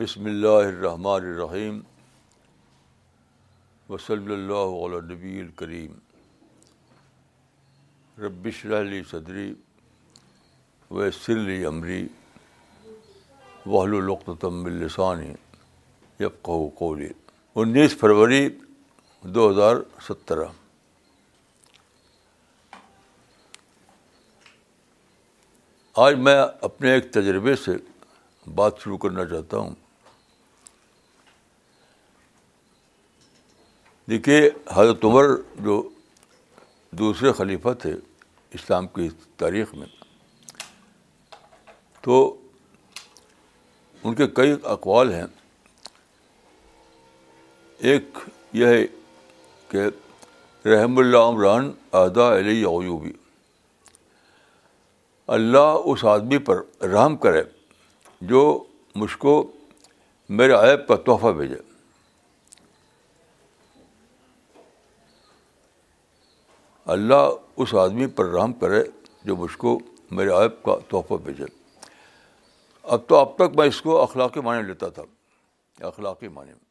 بسم اللہ الرحمن الرحیم وصلی اللہ علیہ نبی الکریم ربش علی صدری و عمری عمری القتم السانی یبقہ کولی انیس فروری دو ہزار سترہ آج میں اپنے ایک تجربے سے بات شروع کرنا چاہتا ہوں دیکھیے حضرت عمر جو دوسرے خلیفہ تھے اسلام کی تاریخ میں تو ان کے کئی اقوال ہیں ایک یہ ہے کہ رحم اللہ عمران ادا علیہ اویوبی اللہ اس آدمی پر رحم کرے جو مجھ کو میرے عائب کا تحفہ بھیجے اللہ اس آدمی پر رحم کرے جو مجھ کو میرے عائب کا تحفہ بھیجے اب تو اب تک میں اس کو اخلاقی معنی لیتا تھا اخلاقی معنی میں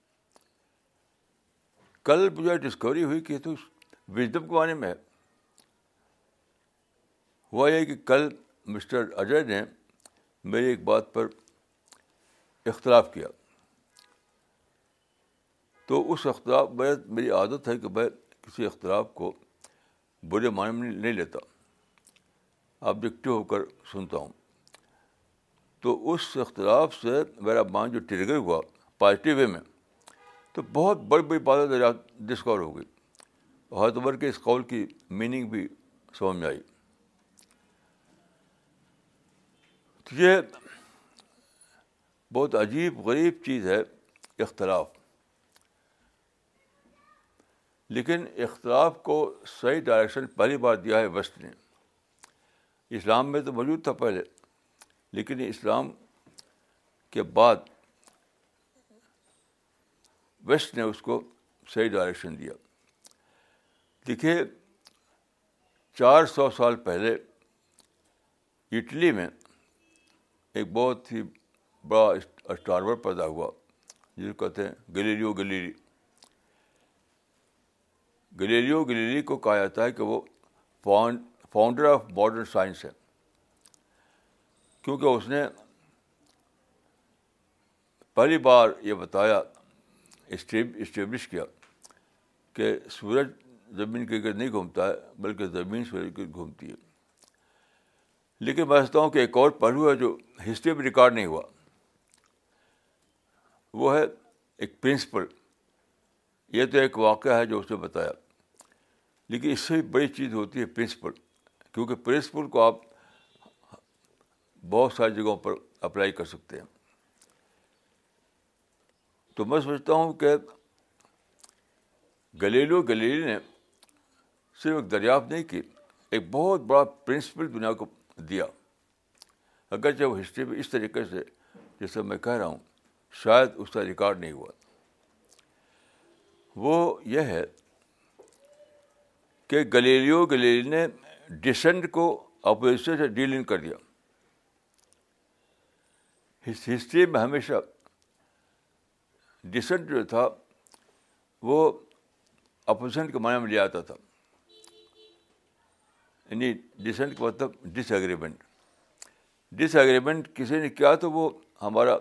کل مجھے ڈسکوری ہوئی کہ تو وزڈم کے معنی میں ہوا یہ کہ کل مسٹر اجے نے میری ایک بات پر اختلاف کیا تو اس اختلاف میں میری عادت ہے کہ میں کسی اختلاف کو برے معنی میں نہیں لیتا آبجیکٹو ہو کر سنتا ہوں تو اس اختلاف سے میرا مان جو ٹریگر ہوا پازیٹیو وے میں تو بہت بڑی بڑی باتیں ڈسکور ہو گئی حضرت عمر کے اس قول کی میننگ بھی سمجھ میں آئی تو یہ بہت عجیب غریب چیز ہے اختلاف لیکن اختلاف کو صحیح ڈائریکشن پہلی بار دیا ہے ویسٹ نے اسلام میں تو موجود تھا پہلے لیکن اسلام کے بعد ویسٹ نے اس کو صحیح ڈائریکشن دیا دیکھیے چار سو سال پہلے اٹلی میں ایک بہت ہی بڑا اسٹارور پیدا ہوا جس کو کہتے ہیں گلیریو گلیری گلیلیو گلیلی کو کہا جاتا ہے کہ وہ فاؤنڈر آف ماڈرن سائنس ہے کیونکہ اس نے پہلی بار یہ بتایا اسٹیبلش کیا کہ سورج زمین کے گرد نہیں گھومتا ہے بلکہ زمین سورج کے گھومتی ہے لیکن میں سمجھتا ہوں کہ ایک اور پہلو ہے جو ہسٹری میں ریکارڈ نہیں ہوا وہ ہے ایک پرنسپل یہ تو ایک واقعہ ہے جو اس نے بتایا لیکن اس سے بھی بڑی چیز ہوتی ہے پرنسپل کیونکہ پرنسپل کو آپ بہت ساری جگہوں پر اپلائی کر سکتے ہیں تو میں سمجھتا ہوں کہ گلیلو گلیلی نے صرف ایک دریافت نہیں کی ایک بہت بڑا پرنسپل دنیا کو دیا اگرچہ وہ ہسٹری میں اس طریقے سے جیسے میں کہہ رہا ہوں شاید اس کا ریکارڈ نہیں ہوا وہ یہ ہے کہ گلیلیو گلیلی نے ڈسینٹ کو اپوزیشن سے ڈیل ان کر دیا ہسٹری میں ہمیشہ ڈسینٹ جو تھا وہ اپوزیشن کے معنی میں لے آتا تھا یعنی ڈسینٹ کا مطلب ڈس ایگریمنٹ ڈس ایگریمنٹ کسی نے کیا تو وہ ہمارا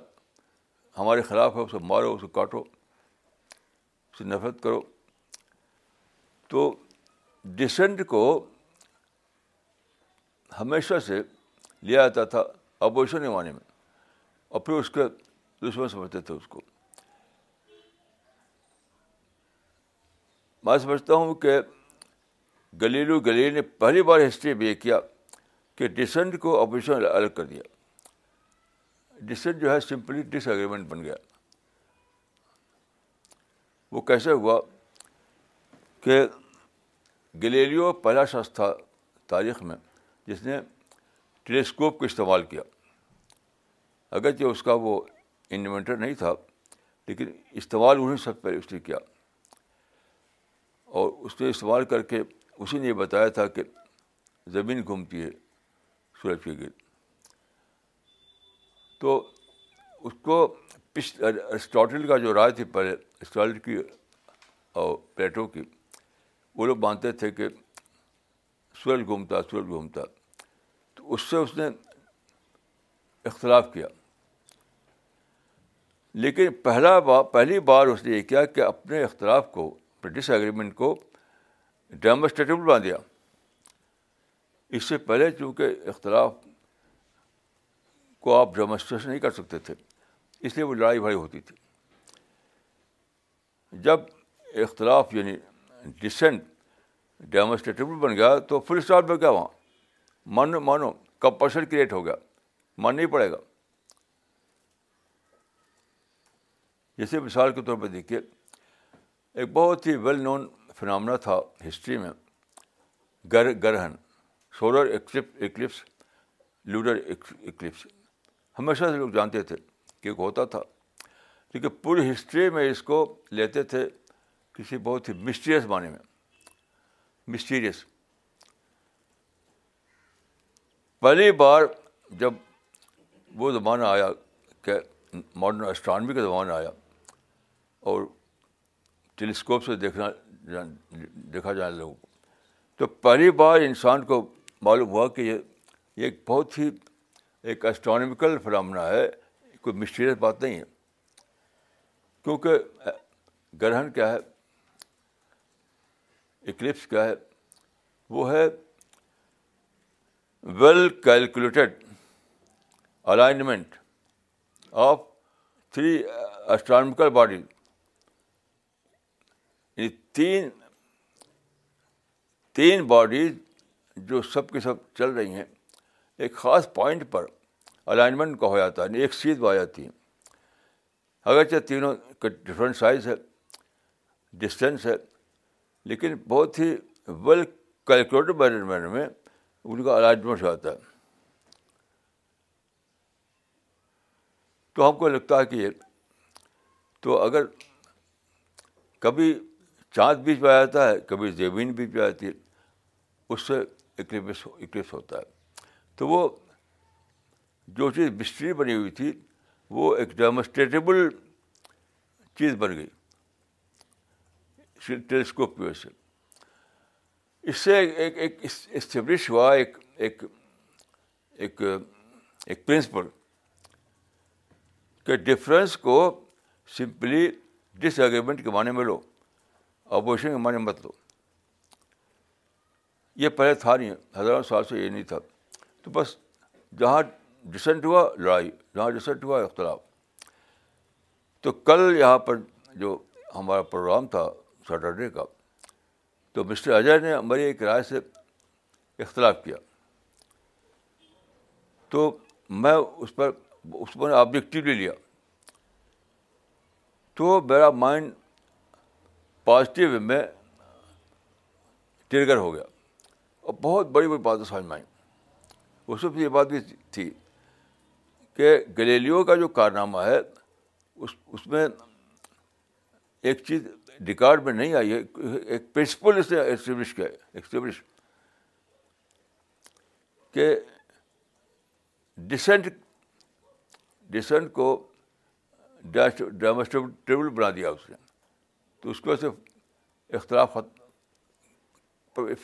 ہمارے خلاف ہے اسے مارو اسے کاٹو سے نفرت کرو تو ڈسنٹ کو ہمیشہ سے لیا جاتا تھا اپوزیشن کے معنی میں اور پھر اس کے دشمن سمجھتے تھے اس کو میں سمجھتا ہوں کہ گلیلو گلیل نے پہلی بار ہسٹری میں یہ کیا کہ ڈسنٹ کو اپوزیشن الگ کر دیا ڈسینٹ جو ہے سمپلی ڈس ایگریمنٹ بن گیا وہ کیسے ہوا کہ گلیریو پہلا شخص تھا تاریخ میں جس نے ٹیلی اسکوپ استعمال کیا اگرچہ اس کا وہ انوینٹر نہیں تھا لیکن استعمال انہیں سب پہلے اس نے کیا اور اس نے استعمال کر کے اسی نے یہ بتایا تھا کہ زمین گھومتی ہے سورج کے گرد تو اس کو اسٹاٹل کا جو رائے تھی پہلے اسٹاٹل کی اور پلیٹو کی وہ لوگ مانتے تھے کہ سورج گھومتا سورج گھومتا تو اس سے اس نے اختلاف کیا لیکن پہلا با پہلی بار اس نے یہ کیا کہ اپنے اختلاف کو برٹش اگریمنٹ کو ڈیمونسٹریٹیبل بنا دیا اس سے پہلے چونکہ اختلاف کو آپ ڈیمونسٹریشن نہیں کر سکتے تھے اس لیے وہ لڑائی بھائی ہوتی تھی جب اختلاف یعنی ڈسینٹ ڈیموسٹیبل بن گیا تو فل اسٹار بن گیا وہاں مانو مانو کمپلشن کریٹ ہو گیا مان نہیں پڑے گا جیسے مثال کے طور پہ دیکھیے ایک بہت ہی ویل نون فنامنا تھا ہسٹری میں گر گرہن سولر ایکلپ اکلپس لوڈر اکلپس ہمیشہ سے لوگ جانتے تھے ہوتا تھا کیونکہ پوری ہسٹری میں اس کو لیتے تھے کسی بہت ہی مسٹریس معنی میں مسٹیریس پہلی بار جب وہ زمانہ آیا کہ ماڈرن اسٹرانوی کا زمانہ آیا اور ٹیلیسکوپ سے دیکھنا دیکھا جانے لوگوں کو تو پہلی بار انسان کو معلوم ہوا کہ یہ ایک بہت ہی ایک اسٹرانمیکل فرامونا ہے کوئی مسٹیریس بات نہیں ہے کیونکہ گرہن کیا ہے اکلپس کیا ہے وہ ہے well calculated alignment of three astronomical body تین باڈیز جو سب کے سب چل رہی ہیں ایک خاص پوائنٹ پر الائنمنٹ کا ہو جاتا ہے ایک سیدھ وہ آ جاتی ہے اگرچہ تینوں کا ڈفرینٹ سائز ہے ڈسٹینس ہے لیکن بہت ہی ویل کیلکولیٹڈ مینجمنٹ میں ان کا الائنمنٹ ہو جاتا ہے تو ہم کو لگتا ہے کہ تو اگر کبھی چاند بیچ میں آ جاتا ہے کبھی زمین بیچ میں آتی ہے اس سے اکلپس ہوتا ہے تو وہ جو چیز مسٹری بنی ہوئی تھی وہ ایک ڈیمونسٹریٹیبل چیز بن گئی ٹیلیسکوپ کی وجہ سے اس سے ایک ایک اسٹیبلش ہوا ایک ایک ایک پرنسپل کہ ڈفرینس کو سمپلی ڈس ایگریمنٹ کے معنی میں لو اپوزیشن کے معنی مت لو یہ پہلے تھا نہیں ہزاروں سال سے یہ نہیں تھا تو بس جہاں ڈسنٹ ہوا لڑائی جہاں ڈسنٹ ہوا اختلاف تو کل یہاں پر جو ہمارا پروگرام تھا سٹرڈے کا تو مسٹر اجے نے ہماری ایک رائے سے اختلاف کیا تو میں اس پر اس پر آبجیکٹیو لے لیا تو میرا مائنڈ پازیٹیو میں ٹرگر ہو گیا اور بہت بڑی بڑی بات ہے سمجھ میں آئیں اس وقت یہ بات بھی تھی کہ گلیلیو کا جو کارنامہ ہے اس اس میں ایک چیز ریکارڈ میں نہیں آئی ہے ایک پرنسپل اس نے اسٹیبلش کیا اسٹیبلش کہ ڈسینٹ ڈسینٹ کو ڈائموسٹیبل بنا دیا اس نے تو اس کو اختلاف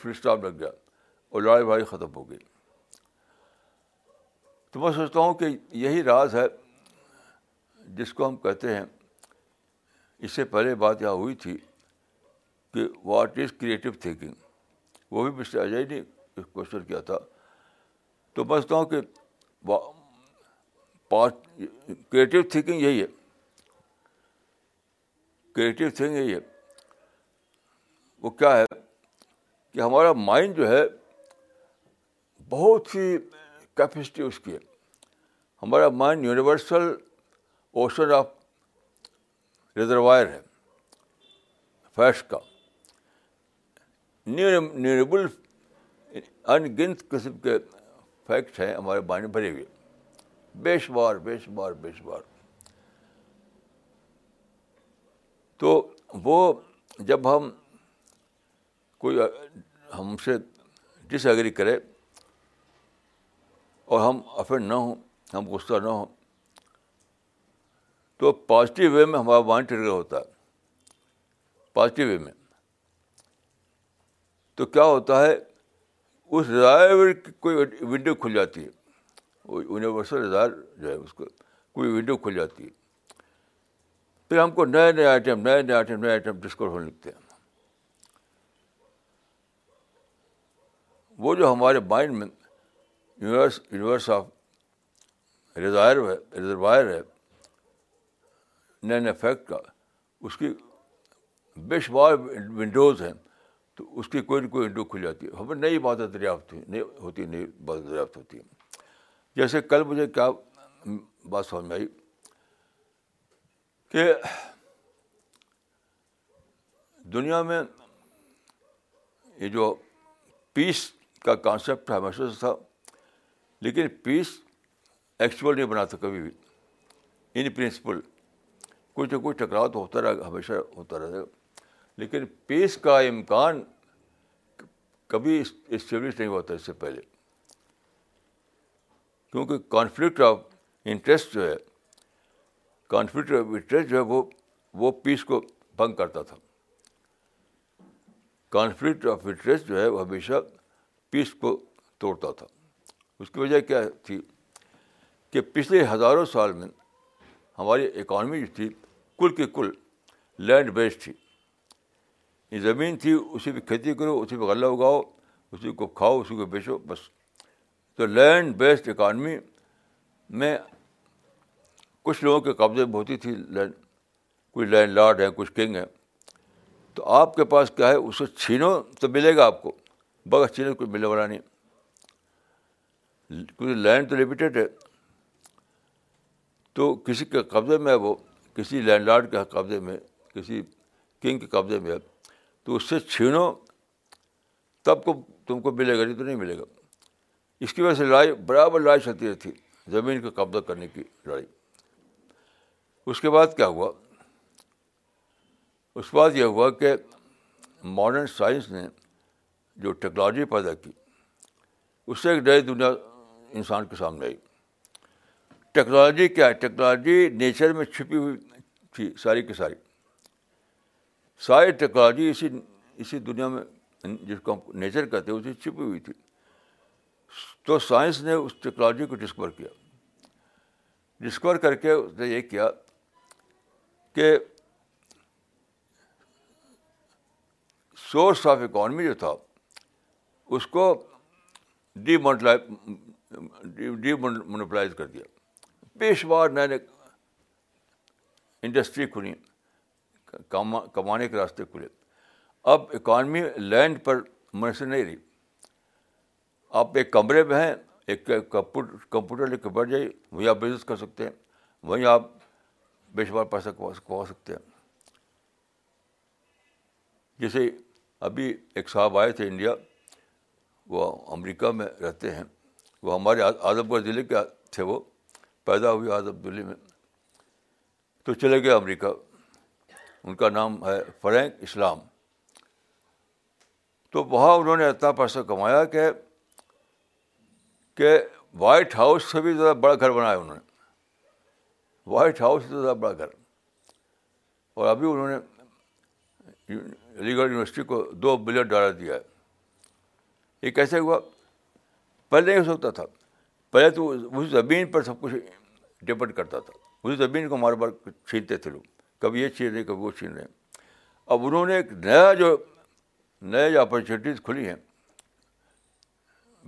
فرسٹاف لگ گیا اور لڑائی بھاڑی ختم ہو گئی تو میں سوچتا ہوں کہ یہی راز ہے جس کو ہم کہتے ہیں اس سے پہلے بات یہاں ہوئی تھی کہ واٹ از کریٹو تھینکنگ وہ بھی مسٹر اجے نے کوشچن کیا تھا تو میں سوچتا ہوں کہ کریٹیو تھینکنگ یہی ہے کریٹیو تھینک یہی ہے وہ کیا ہے کہ ہمارا مائنڈ جو ہے بہت ہی کیپیسٹی اس کی ہے ہمارا mind universal ocean of reservoir ہے فیش کا نیوریبل ان گنت قسم کے فیکٹ ہیں ہمارے بائن بھرے ہوئے بے شمار بے شمار بے شمار تو وہ جب ہم کوئی ہم سے ڈس ایگری کرے اور ہم افینڈ نہ ہوں ہم غصہ نہ ہوں تو پازیٹیو وے میں ہمارا مائنڈ ٹریگر ہوتا ہے پازیٹیو وے میں تو کیا ہوتا ہے اس رائر کی کوئی ونڈو کھل جاتی ہے وہ یونیورسل رائر جو ہے اس کو کوئی ونڈو کھل جاتی ہے پھر ہم کو نئے نئے آئٹم نئے نئے آئٹم نئے آئٹم ڈسکور ہونے لگتے ہیں وہ جو ہمارے مائنڈ میں یونیورس یونیورس آف ریزائر ہے ریزروائر ہے نئے نئے فیکٹ کا اس کی بے شمار ونڈوز ہیں تو اس کی کوئی نہ کوئی ونڈو کھل جاتی ہے ہمیں نئی باتیں دریافت نہیں ہوتی نئی باتیں دریافت ہوتی ہیں جیسے کل مجھے کیا بات سمجھ میں آئی کہ دنیا میں یہ جو پیس کا کانسیپٹ ہمیشہ سے تھا لیکن پیس ایکچوئل نہیں بناتا کبھی بھی ان پرنسپل کچھ نہ کچھ ٹکراؤ تو ہوتا رہا ہمیشہ ہوتا رہتا لیکن پیس کا امکان کبھی اسٹیبلش نہیں ہوا تھا اس سے پہلے کیونکہ کانفلکٹ آف انٹرسٹ جو ہے کانفلکٹ آف انٹرسٹ جو ہے وہ وہ پیس کو بھنگ کرتا تھا کانفلکٹ آف انٹرسٹ جو ہے وہ ہمیشہ پیس کو توڑتا تھا اس کی وجہ کیا تھی کہ پچھلے ہزاروں سال میں ہماری اکانومی جو تھی کل کے کل لینڈ بیسڈ تھی یہ زمین تھی اسی پہ کھیتی کرو اسی پہ غلہ اگاؤ اسی کو کھاؤ اسی کو بیچو بس تو لینڈ بیسڈ اکانومی میں کچھ لوگوں کے میں ہوتی تھی لینڈ کچھ لینڈ لارڈ ہیں کچھ کنگ ہیں تو آپ کے پاس کیا ہے اسے چھینو تو ملے گا آپ کو بغیر چھینو کچھ ملنے والا نہیں کیونکہ لینڈ تو لمیٹیڈ ہے تو کسی کے قبضے میں وہ کسی لینڈ لارڈ کے قبضے میں کسی کنگ کے قبضے میں ہے تو اس سے چھینو تب کو تم کو ملے گا نہیں تو نہیں ملے گا اس کی وجہ سے لڑائی برابر لڑائی چلتی رہتی زمین کا قبضہ کرنے کی لڑائی اس کے بعد کیا ہوا اس کے بعد یہ ہوا کہ ماڈرن سائنس نے جو ٹیکنالوجی پیدا کی اس سے ایک نئی دنیا انسان کے سامنے آئی ٹیکنالوجی کیا ہے ٹیکنالوجی نیچر میں چھپی ہوئی تھی ساری کی ساری ساری ٹیکنالوجی اسی اسی دنیا میں جس کو ہم نیچر کہتے ہیں چھپی ہوئی تھی تو سائنس نے اس ٹیکنالوجی کو ڈسکور کیا ڈسکور کر کے اس نے یہ کیا کہ سورس آف اکانومی جو تھا اس کو ڈی ڈی جی مونوپلائز کر دیا پیشوار نئے نئے انڈسٹری کھلی کمانے کے راستے کھلے اب اکانمی لینڈ پر منحصر نہیں رہی آپ ایک کمرے میں ہیں ایک کمپیوٹر لے کے بڑھ جائیے وہیں آپ بزنس کر سکتے ہیں وہیں آپ پیشوار پیسہ کما سکتے ہیں جیسے ابھی ایک صاحب آئے تھے انڈیا وہ امریکہ میں رہتے ہیں وہ ہمارے اعظم گڑھ ضلع کے تھے وہ پیدا ہوئے اعظم دلی میں تو چلے گئے امریکہ ان کا نام ہے فرینک اسلام تو وہاں انہوں نے اتنا پیسہ کمایا کہ کہ وائٹ ہاؤس سے بھی زیادہ بڑا گھر بنایا انہوں نے وائٹ ہاؤس سے زیادہ بڑا گھر اور ابھی انہوں نے علی گڑھ یونیورسٹی کو دو بلین ڈالر دیا ہے یہ کیسے ہوا پہلے نہیں ہو سکتا تھا پہلے تو اس زمین پر سب کچھ ڈپینڈ کرتا تھا اس زمین کو ہمارے بار چھینتے تھے لوگ کبھی یہ چھین رہے کبھی وہ چھین رہے اب انہوں نے ایک نیا جو نئے جو اپرچونیٹیز کھلی ہیں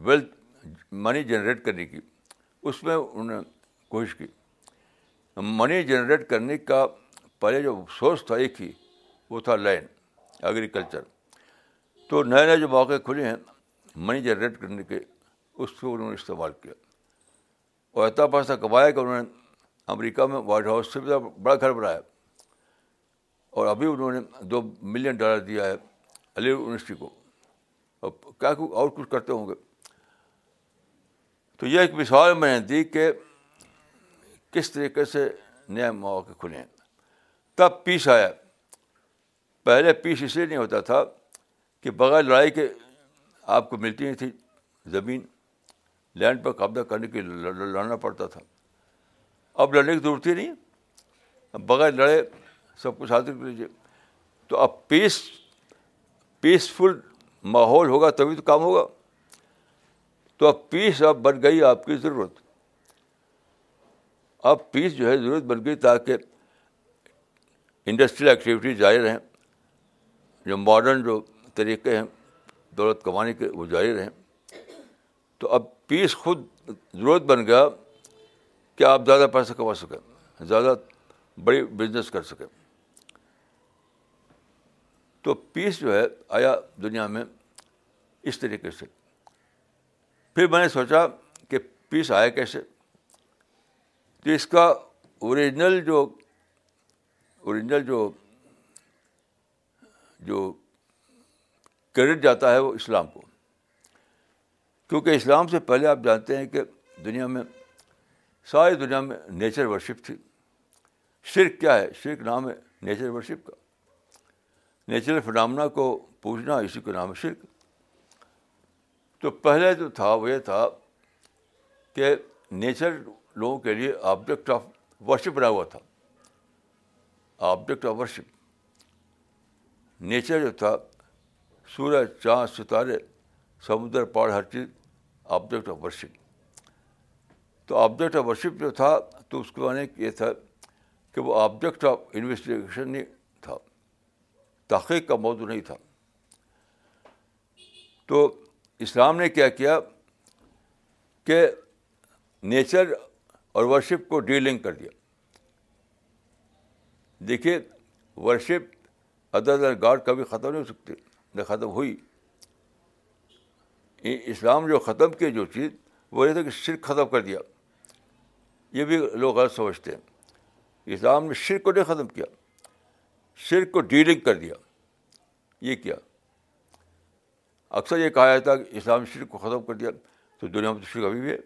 ویلتھ منی جنریٹ کرنے کی اس میں انہوں نے کوشش کی منی جنریٹ کرنے کا پہلے جو سورس تھا ایک ہی وہ تھا لین ایگریکلچر تو نئے نئے جو مواقع کھلے ہیں منی جنریٹ کرنے کے اس پہ انہوں نے استعمال کیا اور اتنا پیسہ کمایا کہ انہوں نے امریکہ میں وائٹ ہاؤس سے بھی بڑا گھر بنایا اور ابھی انہوں نے دو ملین ڈالر دیا ہے علی گڑھ یونیورسٹی کو اور کیا اور کچھ کرتے ہوں گے تو یہ ایک مثال میں نے دی کہ کس طریقے سے نئے مواقع کھلے ہیں تب پیس آیا پہلے پیس اس لیے نہیں ہوتا تھا کہ بغیر لڑائی کے آپ کو ملتی نہیں تھی زمین لینڈ پر قبضہ کرنے کے لیے لڑنا پڑتا تھا اب لڑنے کی ضرورت ہی نہیں بغیر لڑے سب کچھ حاصل کر لیجیے تو اب پیس پیسفل ماحول ہوگا تبھی تو کام ہوگا تو اب پیس اب بن گئی آپ کی ضرورت اب پیس جو ہے ضرورت بن گئی تاکہ انڈسٹریل ایکٹیویٹی جاری رہیں جو ماڈرن جو طریقے ہیں دولت کمانے کے وہ جاری رہیں تو اب پیس خود ضرورت بن گیا کہ آپ زیادہ پیسہ کما سکیں زیادہ بڑی بزنس کر سکیں تو پیس جو ہے آیا دنیا میں اس طریقے سے پھر میں نے سوچا کہ پیس آیا کیسے تو اس کا اوریجنل جو اوریجنل جو جو کریڈٹ جاتا ہے وہ اسلام کو کیونکہ اسلام سے پہلے آپ جانتے ہیں کہ دنیا میں ساری دنیا میں نیچر ورشپ تھی شرک کیا ہے شرک نام ہے نیچر ورشپ کا نیچرل فنامنا کو پوچھنا اسی کو نام ہے شرک تو پہلے جو تھا وہ یہ تھا کہ نیچر لوگوں کے لیے آبجیکٹ آف ورشپ بنا ہوا تھا آبجیکٹ آف ورشپ نیچر جو تھا سورج چاند ستارے سمندر پار ہر چیز آبجیکٹ آف ورشپ تو آبجیکٹ آف ورشپ جو تھا تو اس کے یہ تھا کہ وہ آبجیکٹ آف انویسٹیگیشن نہیں تھا تحقیق کا موضوع نہیں تھا تو اسلام نے کیا کیا کہ نیچر اور ورشپ کو ڈیلنگ کر دیا دیکھیے ورشپ ادر ادر گاڈ کبھی ختم نہیں ہو سکتی نہ ختم ہوئی اسلام جو ختم کیے جو چیز وہ یہ تھا کہ شرک ختم کر دیا یہ بھی لوگ غلط سمجھتے ہیں اسلام نے شرک کو نہیں ختم کیا شرک کو ڈیلنگ کر دیا یہ کیا اکثر یہ کہا جاتا کہ اسلام نے شرک کو ختم کر دیا تو دنیا میں تو شرک ابھی بھی ہے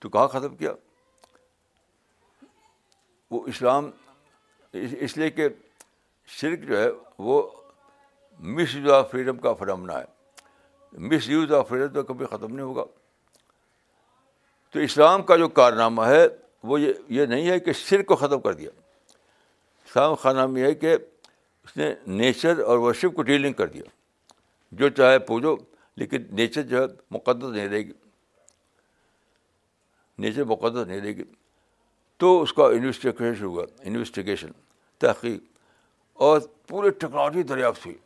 تو کہاں ختم کیا وہ اسلام اس لیے کہ شرک جو ہے وہ مس جو فریڈم کا فرامنا ہے مس یوز آف تو کبھی ختم نہیں ہوگا تو اسلام کا جو کارنامہ ہے وہ یہ یہ نہیں ہے کہ شرک کو ختم کر دیا اسلام کا کارنامہ یہ ہے کہ اس نے نیچر اور ورشپ کو ڈیلنگ کر دیا جو چاہے پوجو لیکن نیچر جو ہے مقدس نہیں رہے گی نیچر مقدس نہیں رہے گی تو اس کا انویسٹیگیشن ہوا انویسٹیگیشن تحقیق اور پورے ٹیکنالوجی دریافت ہوئی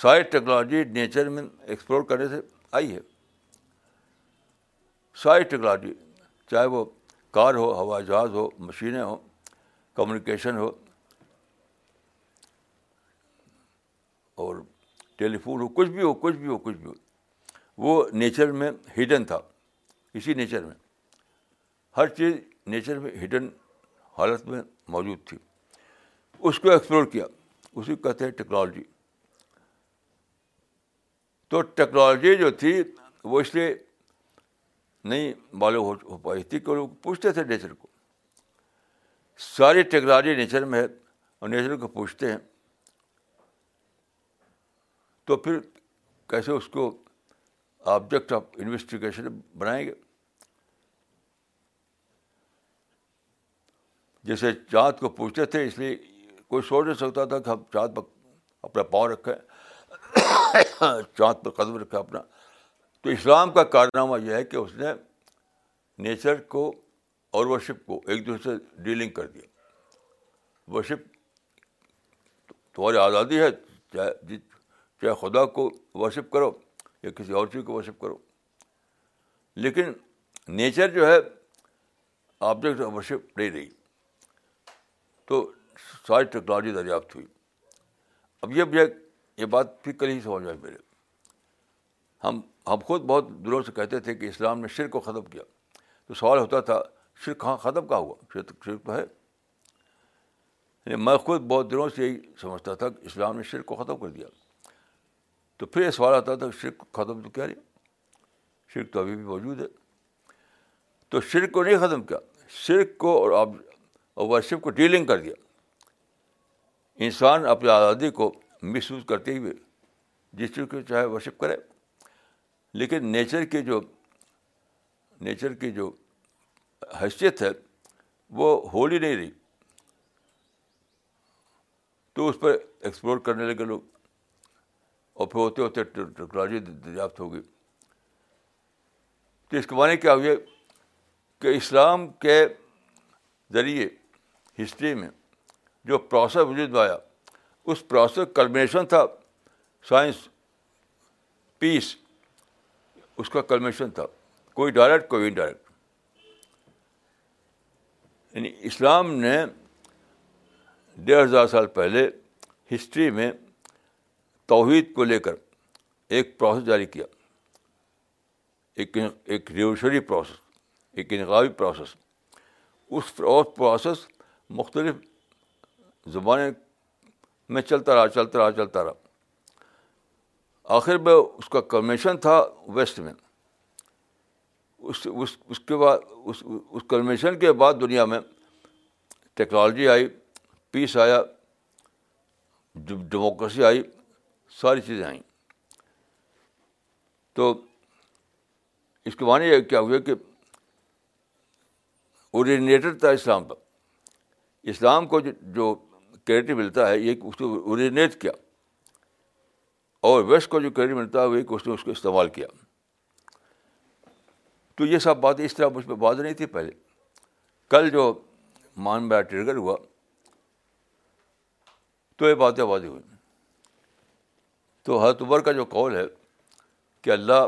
ساری ٹیکنالوجی نیچر میں ایکسپلور کرنے سے آئی ہے ساری ٹیکنالوجی چاہے وہ کار ہو ہوائی جہاز ہو مشینیں ہوں کمیونیکیشن ہو اور ٹیلیفون ہو کچھ بھی ہو کچھ بھی ہو کچھ بھی ہو وہ نیچر میں ہڈن تھا اسی نیچر میں ہر چیز نیچر میں ہڈن حالت میں موجود تھی اس کو ایکسپلور کیا اسی کو کہتے ہیں ٹیکنالوجی تو ٹیکنالوجی جو تھی وہ اس لیے نہیں معلوم ہو پائی تھی کہ لوگ پوچھتے تھے نیچر کو ساری ٹیکنالوجی نیچر میں ہے اور نیچر کو پوچھتے ہیں تو پھر کیسے اس کو آبجیکٹ آف انویسٹیگیشن بنائیں گے جیسے چاند کو پوچھتے تھے اس لیے کوئی سوچ نہیں سکتا تھا کہ ہم چاند پر اپنا پاؤں رکھیں چاند پر قدم رکھا اپنا تو اسلام کا کارنامہ یہ ہے کہ اس نے نیچر کو اور ورشپ کو ایک دوسرے سے ڈیلنگ کر دیا ورشپ تمہاری آزادی ہے چاہے جی، چاہے خدا کو ورشپ کرو یا کسی اور چیز کو ورشپ کرو لیکن نیچر جو ہے آبجیکٹ ورشپ نہیں رہی تو ساری ٹیکنالوجی دریافت ہوئی اب یہ یہ بات پھر کل ہی سمجھ آئی میرے ہم ہم خود بہت دلوں سے کہتے تھے کہ اسلام نے شرک کو ختم کیا تو سوال ہوتا تھا شرک کہاں ختم کا ہوا شرک شرک ہے یعنی میں خود بہت دنوں سے یہی سمجھتا تھا کہ اسلام نے شرک کو ختم کر دیا تو پھر یہ سوال آتا تھا کہ شرک کو ختم تو کیا نہیں شرک تو ابھی بھی موجود ہے تو شرک کو نہیں ختم کیا شرک کو اور آپ اور کو ڈیلنگ کر دیا انسان اپنی آزادی کو مس یوز کرتے ہوئے جس چیز کو چاہے ورشپ کرے لیکن نیچر کے جو نیچر کی جو حیثیت ہے وہ ہولی نہیں رہی تو اس پہ ایکسپلور کرنے لگے لوگ اور پھر ہوتے ہوتے ٹیکنالوجی دریافت ہوگی تو اس کے معنی کیا ہوئے کہ اسلام کے ذریعے ہسٹری میں جو پروسیس وجود میں آیا اس پروسیس کلمیشن تھا سائنس پیس اس کا کلمیشن تھا کوئی ڈائریکٹ کوئی انڈائریکٹ یعنی اسلام نے ڈیڑھ ہزار سال پہلے ہسٹری میں توحید کو لے کر ایک پروسیس جاری کیا ایک ایک ریوشری پروسیس ایک انقابی پروسیس اس پروسیس مختلف زبانیں میں چلتا رہا چلتا رہا چلتا رہا آخر میں اس کا کرمیشن تھا ویسٹ میں اس اس اس کے بعد اس اس کرمیشن کے بعد دنیا میں ٹیکنالوجی آئی پیس آیا ڈیموکریسی آئی ساری چیزیں آئیں تو اس کے معنی کیا ہوا کہ اورینیٹر تھا اسلام کا اسلام کو جو کریڈٹ ملتا ہے یہ اس کو اوریجنیٹ کیا اور ویسٹ کو جو کریڈٹ ملتا ہے وہ ایک اس نے اس کو استعمال کیا تو یہ سب باتیں اس طرح مجھ پہ بات نہیں تھی پہلے کل جو مان میرا ٹرگر ہوا تو یہ باتیں واضح ہوئیں تو ہر تبر کا جو قول ہے کہ اللہ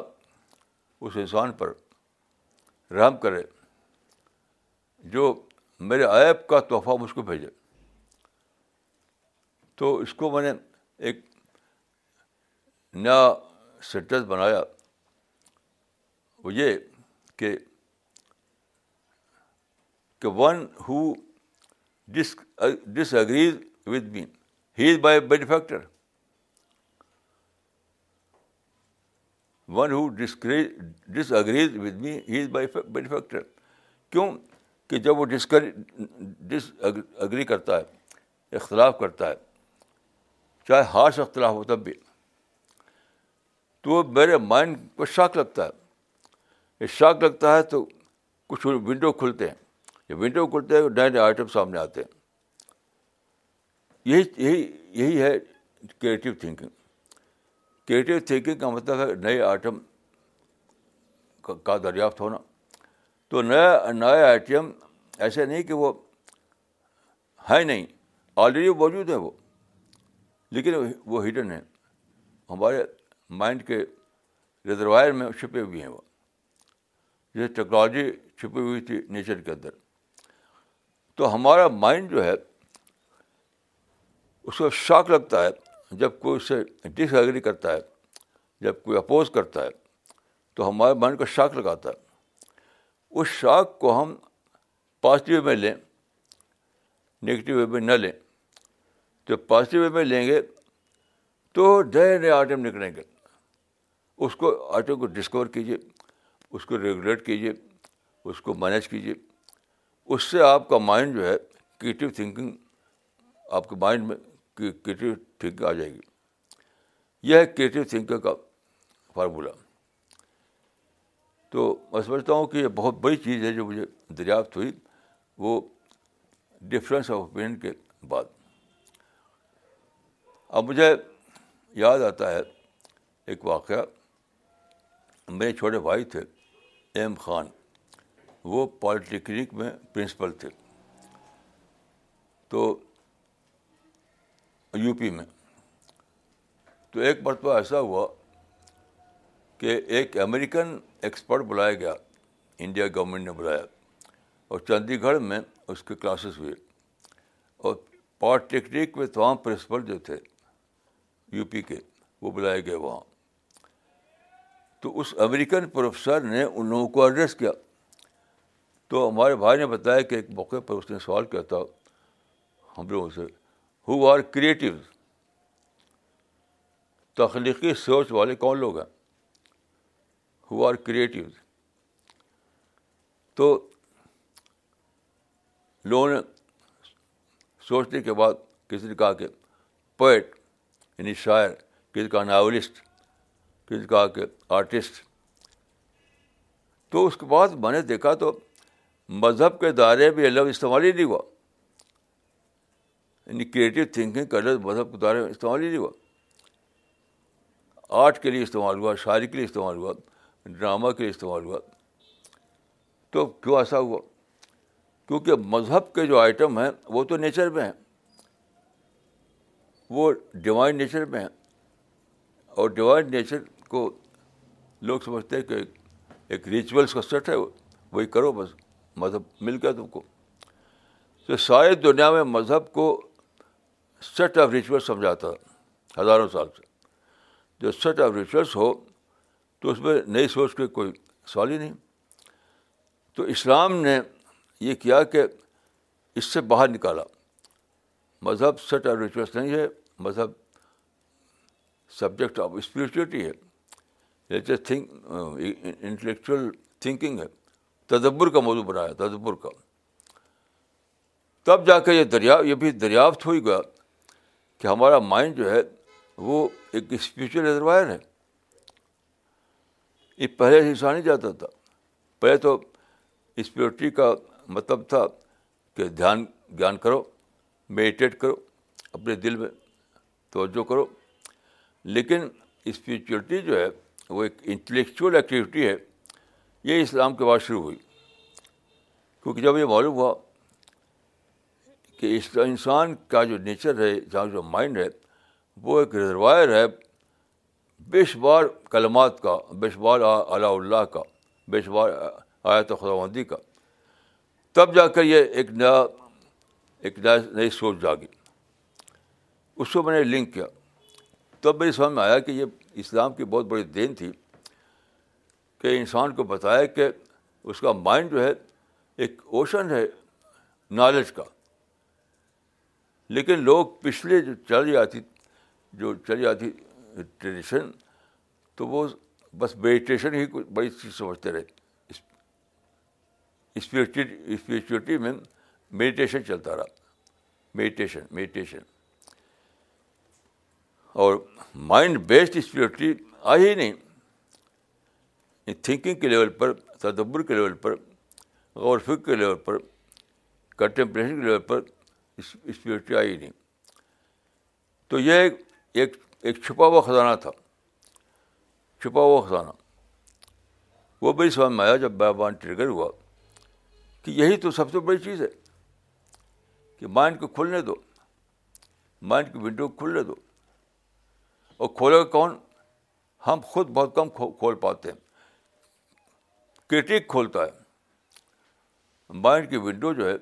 اس انسان پر رحم کرے جو میرے عیب کا تحفہ مجھ کو بھیجے تو اس کو میں نے ایک نیا سٹس بنایا وہ یہ کہ one who dish disagrees with me he is my benefactor one who disagrees disagrees with me he is his benefactor کیوں کہ جب وہ ڈسکری ڈس اگری کرتا ہے اختلاف کرتا ہے چاہے ہارش اختلاف ہو تب بھی تو میرے مائنڈ کو شاک لگتا ہے یہ شاک لگتا ہے تو کچھ ونڈو کھلتے ہیں ونڈو کھلتے ہیں نئے نئے آئٹم سامنے آتے ہیں یہی یہی یہی ہے کریٹیو تھینکنگ کریٹیو تھینکنگ کا مطلب ہے نئے آئٹم کا دریافت ہونا تو نیا نئے آئٹم ایسے نہیں کہ وہ ہے نہیں آلریڈی موجود ہیں وہ لیکن وہ ہڈن ہیں ہمارے مائنڈ کے ریزروائر میں چھپے ہوئے ہیں وہ جیسے ٹیکنالوجی چھپی ہوئی تھی نیچر کے اندر تو ہمارا مائنڈ جو ہے اس کو شاک لگتا ہے جب کوئی اس سے ڈس ایگری کرتا ہے جب کوئی اپوز کرتا ہے تو ہمارے مائنڈ کو شاک لگاتا ہے اس شاک کو ہم پازیٹیو میں لیں نگیٹیو وے میں نہ لیں جب پازیٹیو وے میں لیں گے تو نئے نئے آئٹم نکلیں گے اس کو آئٹم کو ڈسکور کیجیے اس کو ریگولیٹ کیجیے اس کو مینیج کیجیے اس سے آپ کا مائنڈ جو ہے کریٹیو تھنکنگ آپ کے مائنڈ میں کریٹیو تھنکنگ آ جائے گی یہ ہے کریٹیو تھنکنگ کا فارمولہ تو میں سمجھتا ہوں کہ یہ بہت بڑی چیز ہے جو مجھے دریافت ہوئی وہ ڈفرینس آف اوپینین کے بعد اب مجھے یاد آتا ہے ایک واقعہ میرے چھوٹے بھائی تھے ایم خان وہ پالیٹیکنک میں پرنسپل تھے تو یو پی میں تو ایک مرتبہ ایسا ہوا کہ ایک امریکن ایکسپرٹ بلایا گیا انڈیا گورنمنٹ نے بلایا اور چندی گڑھ میں اس کے کلاسز ہوئے اور پالیٹیکنک میں تمام پرنسپل جو تھے یو پی کے وہ بلائے گئے وہاں تو اس امریکن پروفیسر نے ان لوگوں کو ایڈریس کیا تو ہمارے بھائی نے بتایا کہ ایک موقع پر اس نے سوال کیا تھا ہم لوگوں سے ہو آر کریٹیوز تخلیقی سوچ والے کون لوگ ہیں ہو آر کریٹیوز تو لوگوں نے سوچنے کے بعد کسی نے کہا کہ پوئٹ یعنی شاعر کسی کا ناولسٹ کسی کا کہ آرٹسٹ تو اس کے بعد میں نے دیکھا تو مذہب کے دائرے میں یہ لفظ استعمال ہی نہیں ہوا یعنی کریٹیو تھنکنگ کا لفظ مذہب کے دائرے میں استعمال ہی نہیں ہوا آرٹ کے لیے استعمال ہوا شاعری کے لیے استعمال ہوا ڈرامہ کے لیے استعمال ہوا تو کیوں ایسا ہوا کیونکہ مذہب کے جو آئٹم ہیں وہ تو نیچر میں ہیں وہ ڈیوائن نیچر میں ہیں اور ڈیوائن نیچر کو لوگ سمجھتے ہیں کہ ایک ریچولس کا سیٹ ہے وہی کرو بس مذہب مل گیا تم کو تو سارے دنیا میں مذہب کو سیٹ آف ریچولس سمجھاتا ہزاروں سال سے جو سیٹ آف ریچولس ہو تو اس میں نئی سوچ کے کوئی سوال ہی نہیں تو اسلام نے یہ کیا کہ اس سے باہر نکالا مذہب سیٹ اور ریچوس نہیں ہے مذہب سبجیکٹ آف اسپریچولیٹی ہے تھنک انٹلیکچوئل تھنکنگ ہے تدبر کا موضوع بنایا تدبر کا تب جا کے یہ دریا یہ بھی دریافت ہو ہی گیا کہ ہمارا مائنڈ جو ہے وہ ایک اسپریچل ریزروائر ہے یہ پہلے حصہ نہیں جاتا تھا پہلے تو اسپریچولیٹی کا مطلب تھا کہ دھیان گیان کرو میڈیٹیٹ کرو اپنے دل میں توجہ کرو لیکن اسپریچولیٹی جو ہے وہ ایک انٹلیکچوئل ایکٹیویٹی ہے یہ اسلام کے بعد شروع ہوئی کیونکہ جب یہ معلوم ہوا کہ اس انسان کا جو نیچر ہے جہاں جو مائنڈ ہے وہ ایک ریزروائر ہے بے شمار کلمات کا بے شمار علاء اللہ کا بے شمار آیت خدا مندی کا تب جا کر یہ ایک نیا ایک نئی سوچ جاگی اس کو میں نے لنک کیا تب میری سمجھ میں آیا کہ یہ اسلام کی بہت بڑی دین تھی کہ انسان کو بتایا کہ اس کا مائنڈ جو ہے ایک اوشن ہے نالج کا لیکن لوگ پچھلے جو چل آتی جو چلی آتی ٹریڈیشن تو وہ بس میڈیٹیشن ہی بڑی چیز سمجھتے رہے اسپریچو اسپریچولیٹی میں میڈیٹیشن چلتا رہا میڈیٹیشن میڈیٹیشن اور مائنڈ بیسڈ اسپیورٹی آئی ہی نہیں تھنکنگ کے لیول پر تدبر کے لیول پر غور فکر کے لیول پر کنٹمپریشن کے لیول پر اسپیورٹی آئی ہی نہیں تو یہ ایک ایک چھپا ہوا خزانہ تھا چھپا ہوا خزانہ وہ بھی سمجھ میں آیا جب بیابان ٹرگر ہوا کہ یہی تو سب سے بڑی چیز ہے کہ مائنڈ کو کھلنے دو مائنڈ کی ونڈو کو کھلنے دو اور کھولے گا کون ہم خود بہت کم کھول پاتے ہیں کرٹک کھولتا ہے مائنڈ کی ونڈو جو ہے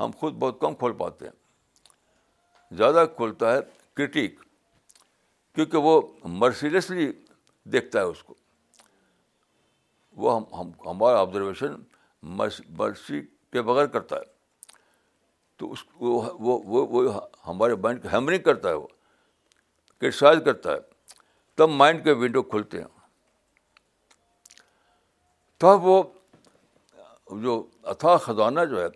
ہم خود بہت کم کھول پاتے ہیں زیادہ کھولتا ہے کرٹیک کیونکہ وہ مرسیلیسلی دیکھتا ہے اس کو وہ ہم ہمارا آبزرویشن مرسی کے بغیر کرتا ہے تو اس وہ وہ, وہ, ہمارے مائنڈ کو ہیمرنگ کرتا ہے وہ کرٹیسائز کرتا ہے تب مائنڈ کے ونڈو کھلتے ہیں تب وہ جو اتھا خزانہ جو ہے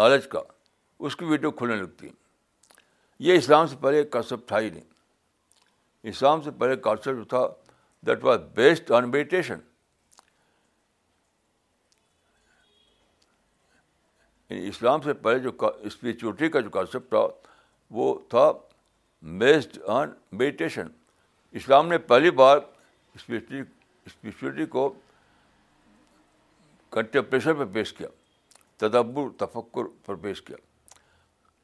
نالج کا اس کی ویڈیو کھلنے لگتی ہیں یہ اسلام سے پہلے کانسیپٹ تھا ہی نہیں اسلام سے پہلے کانسیپٹ جو تھا that was based on meditation یعنی اسلام سے پہلے جو اسپریچولیٹی کا جو کانسیپٹ تھا وہ تھا میسڈ آن میڈیٹیشن اسلام نے پہلی بار اسپیچولی اسپریچولیٹی کو کنٹمپریشن پہ پیش کیا تدبر تفکر پر پیش کیا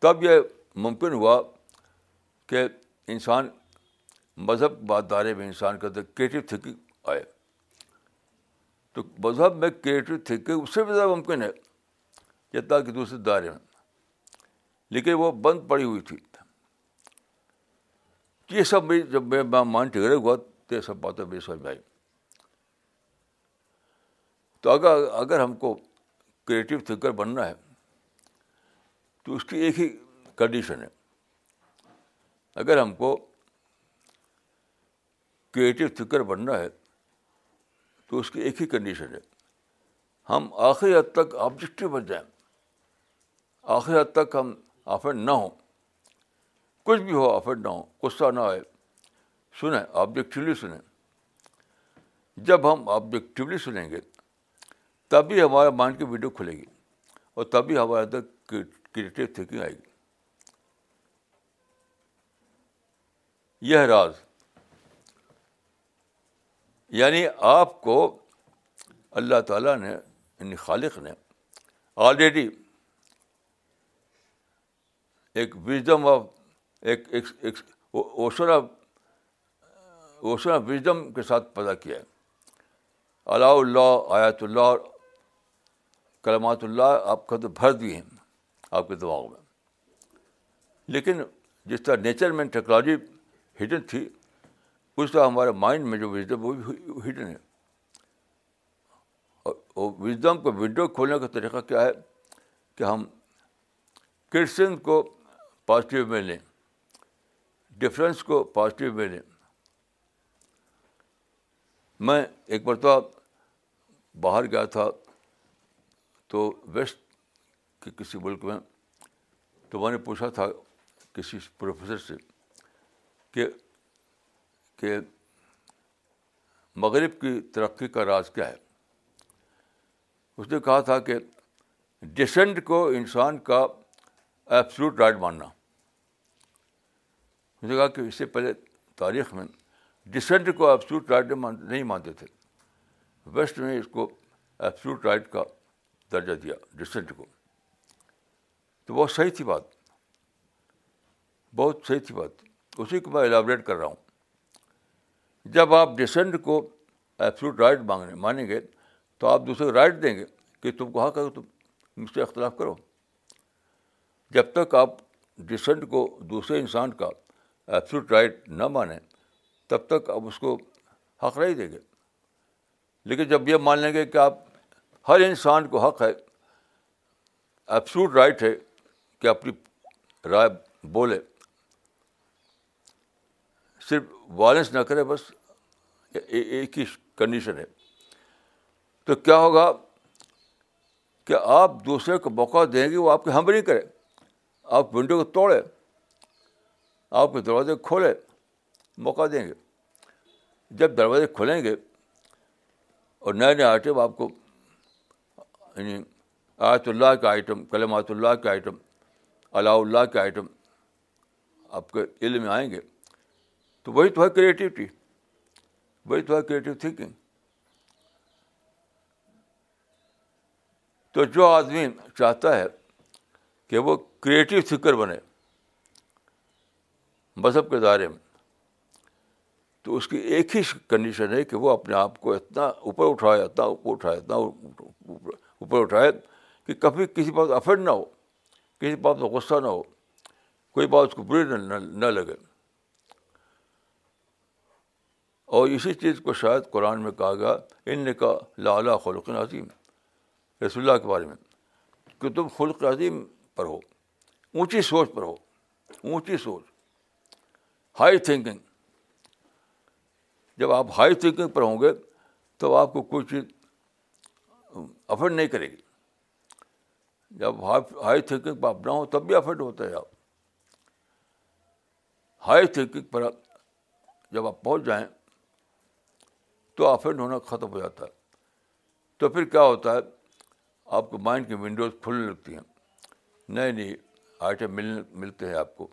تب یہ ممکن ہوا کہ انسان مذہب بات دارے میں انسان کے اندر کریٹو تھینکنگ آئے تو مذہب میں کریٹو تھینکنگ اس سے بھی زیادہ ممکن ہے جتنا کہ دوسرے دائرے میں لیکن وہ بند پڑی ہوئی تھی یہ سب میری جب میں مان ٹکرا ہوا تو یہ سب باتیں میری سمجھ میں آئی تو اگر اگر ہم کو کریٹیو تھنکر بننا ہے تو اس کی ایک ہی کنڈیشن ہے اگر ہم کو کریٹیو تھنکر بننا ہے تو اس کی ایک ہی کنڈیشن ہے ہم آخری حد تک آبجیکٹو بن جائیں آخر حد تک ہم آفر نہ ہوں کچھ بھی ہو آفر نہ ہو غصہ نہ آئے سنیں آبجیکٹیولی سنیں جب ہم آبجیکٹیولی سنیں گے تبھی ہمارے مائنڈ کی ویڈیو کھلے گی اور تبھی ہمارے اندر کریٹیو تھینکنگ آئے گی یہ راز یعنی آپ کو اللہ تعالیٰ نے یعنی خالق نے آلریڈی ایک وزڈم آف آف ایک آف وزڈم کے ساتھ پیدا کیا ہے علاء اللہ آیات اللہ کلمات اللہ آپ کا تو بھر دیے ہیں آپ کے دماغ میں لیکن جس طرح نیچر میں ٹیکنالوجی ہڈن تھی اس طرح ہمارے مائنڈ میں جو وزڈم وہ بھی ہڈن ہے اور وزڈم کو ونڈو کھولنے کا طریقہ کیا ہے کہ ہم کرسچن کو پازیٹیو میں لیں ڈفرینس کو پازیٹیو میں لیں میں ایک مرتبہ باہر گیا تھا تو ویسٹ کے کسی ملک میں تو میں نے پوچھا تھا کسی پروفیسر سے کہ مغرب کی ترقی کا راز کیا ہے اس نے کہا تھا کہ ڈسینٹ کو انسان کا ایپسلوٹ رائٹ ماننا کہا کہ اس سے پہلے تاریخ میں ڈسینٹ کو ایپسلوٹ رائٹ نہیں مانتے تھے ویسٹ میں اس کو ایپسلوٹ رائٹ کا درجہ دیا ڈسینٹ کو تو بہت صحیح تھی بات بہت صحیح تھی بات اسی کو میں الیبریٹ کر رہا ہوں جب آپ ڈسینٹ کو ایپسلوٹ رائٹ مانگنے مانیں گے تو آپ دوسرے کو رائٹ دیں گے کہ تم کو حق ہے تم مجھ سے اختلاف کرو جب تک آپ ڈسنٹ کو دوسرے انسان کا ایپسوٹ رائٹ نہ مانیں تب تک آپ اس کو حق رہی دیں گے لیکن جب یہ مان لیں گے کہ آپ ہر انسان کو حق ہے ایپسوٹ رائٹ ہے کہ اپنی رائے بولے صرف وائلنس نہ کرے بس ایک ہی کنڈیشن ہے تو کیا ہوگا کہ آپ دوسرے کو موقع دیں گے وہ آپ کی ہم نہیں کرے آپ ونڈو کو توڑے آپ کے دروازے کھولے موقع دیں گے جب دروازے کھولیں گے اور نئے نئے آئٹم آپ کو یعنی آیت اللہ کا آئٹم کلمات آت اللّہ کا آئٹم علاء اللہ کے آئٹم آپ کے علم میں آئیں گے تو وہی تو ہے کریٹیوٹی وہی تو ہے کریٹیو تھینکنگ تو جو آدمی چاہتا ہے کہ وہ کریٹو فکر بنے مذہب کے دائرے میں تو اس کی ایک ہی کنڈیشن ہے کہ وہ اپنے آپ کو اتنا اوپر اٹھائے اتنا اوپر اٹھائے اتنا اوپر اٹھائے کہ کبھی کسی بات افیڈ نہ ہو کسی بات میں غصہ نہ ہو کوئی بات اس کو بری نہ لگے اور اسی چیز کو شاید قرآن میں کہا گیا ان نے کہا لالا خلق عظیم رسول اللہ کے بارے میں کہ تم خلق عظیم پر ہو اونچی سوچ پر ہو اونچی سوچ ہائی تھنکنگ جب آپ ہائی تھنکنگ پر ہوں گے تو آپ کو کوئی چیز افرڈ نہیں کرے گی جب ہائی تھنکنگ پر آپ نہ ہو تب بھی افرڈ ہوتا ہے آپ ہائی تھنکنگ پر جب آپ پہنچ جائیں تو افرڈ ہونا ختم ہو جاتا ہے تو پھر کیا ہوتا ہے آپ کو مائنڈ کی ونڈوز کھلنے لگتی ہیں نئے نئے آئٹم مل ملتے ہیں آپ کو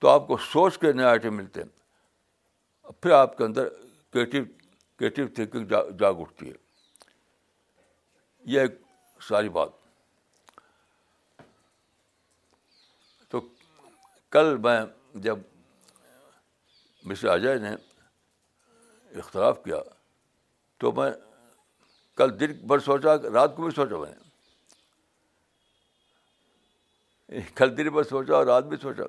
تو آپ کو سوچ کے نئے آئٹم ملتے ہیں پھر آپ کے اندر کریٹو کریٹو تھینکنگ جاگ اٹھتی ہے یہ ایک ساری بات تو کل میں جب مسٹر اجے نے اختلاف کیا تو میں کل دن بھر سوچا رات کو بھی سوچا میں نے کل دن بھر سوچا اور رات بھی سوچا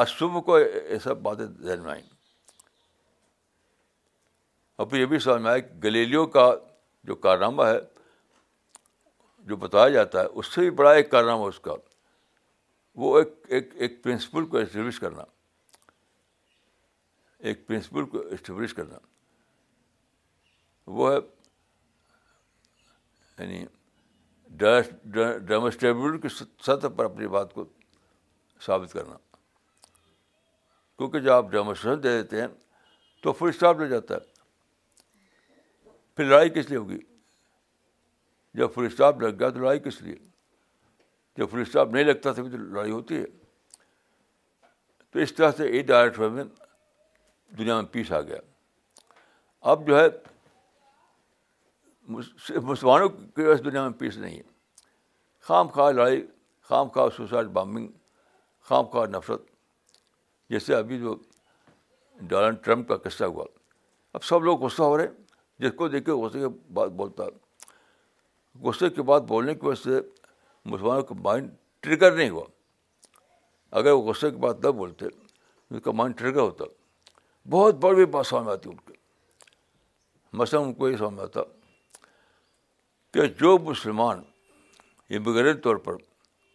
آج صبح کو یہ سب باتیں ذہن میں آئیں اور پھر یہ بھی سمجھ میں آیا کہ گلیلیوں کا جو کارنامہ ہے جو بتایا جاتا ہے اس سے بھی بڑا ایک کارنامہ اس کا وہ ایک ایک ایک پرنسپل کو اسٹیبلش کرنا ایک پرنسپل کو اسٹیبلش کرنا وہ ہے یعنی ڈیمونسٹریبل کی سطح پر اپنی بات کو ثابت کرنا کیونکہ جب آپ ڈیمونسٹریشن دے دیتے ہیں تو فل اسٹاپ لے جاتا ہے پھر لڑائی کس لیے ہوگی جب فل اسٹاپ لگ گیا تو لڑائی کس لیے جب فل اسٹاپ نہیں لگتا تھا تو لڑائی ہوتی ہے تو اس طرح سے ایک ڈائریکٹ میں دنیا میں پیس آ گیا اب جو ہے مسلمانوں کی وجہ سے دنیا میں پیس نہیں ہے خام خواہ لڑائی خام خواہ سوسائڈ بامبنگ خام خواہ نفرت جیسے ابھی جو ڈونلڈ ٹرمپ کا قصہ ہوا اب سب لوگ غصہ ہو رہے ہیں جس کو دیکھ کے غصے کے بعد بولتا غصے کے بعد بولنے کی وجہ سے مسلمانوں کا مائنڈ ٹرگر نہیں ہوا اگر وہ غصے کے بعد نہ بولتے ان کا مائنڈ ٹرگر ہوتا بہت بڑی بات سامنے آتی ان کے مثلاً ان کو یہ سامنے آتا کہ جو مسلمان امیگریٹ طور پر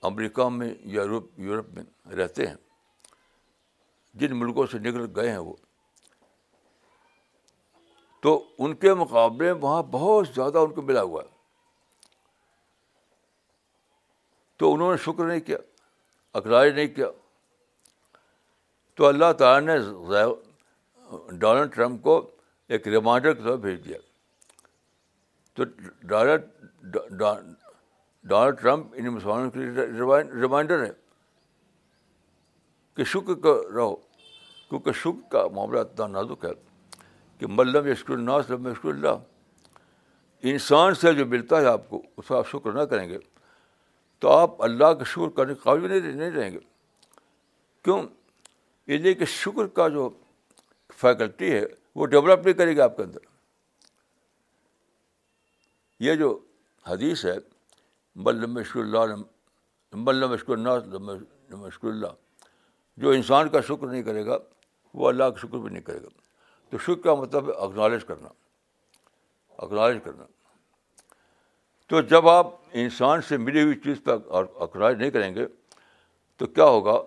امریکہ میں یا یورپ میں رہتے ہیں جن ملکوں سے نکل گئے ہیں وہ تو ان کے مقابلے وہاں بہت زیادہ ان کو ملا ہوا ہے تو انہوں نے شکر نہیں کیا اقراج نہیں کیا تو اللہ تعالیٰ نے ڈونلڈ ٹرمپ کو ایک ریمائنڈر کے طور بھیج دیا تو ڈالڈ ڈونلڈ ٹرمپ ان مسلمانوں کے لیے ریمائنڈر ہے کہ شکر کا رہو کیونکہ شکر کا معاملہ اتنا نازک ہے کہ ملم یشک اللہ یشکر اللہ انسان سے جو ملتا ہے آپ کو اس کا آپ شکر نہ کریں گے تو آپ اللہ کا شکر کرنے کے قابل نہیں رہیں گے کیوں یہ کہ شکر کا جو فیکلٹی ہے وہ ڈیولپ نہیں کرے گا آپ کے اندر یہ جو حدیث ہے بل اللہ بل مشک اللہ جو انسان کا شکر نہیں کرے گا وہ اللہ کا شکر بھی نہیں کرے گا تو شکر کا مطلب ہے اکنالج کرنا اکنالج کرنا تو جب آپ انسان سے ملی ہوئی چیز پہ اور نہیں کریں گے تو کیا ہوگا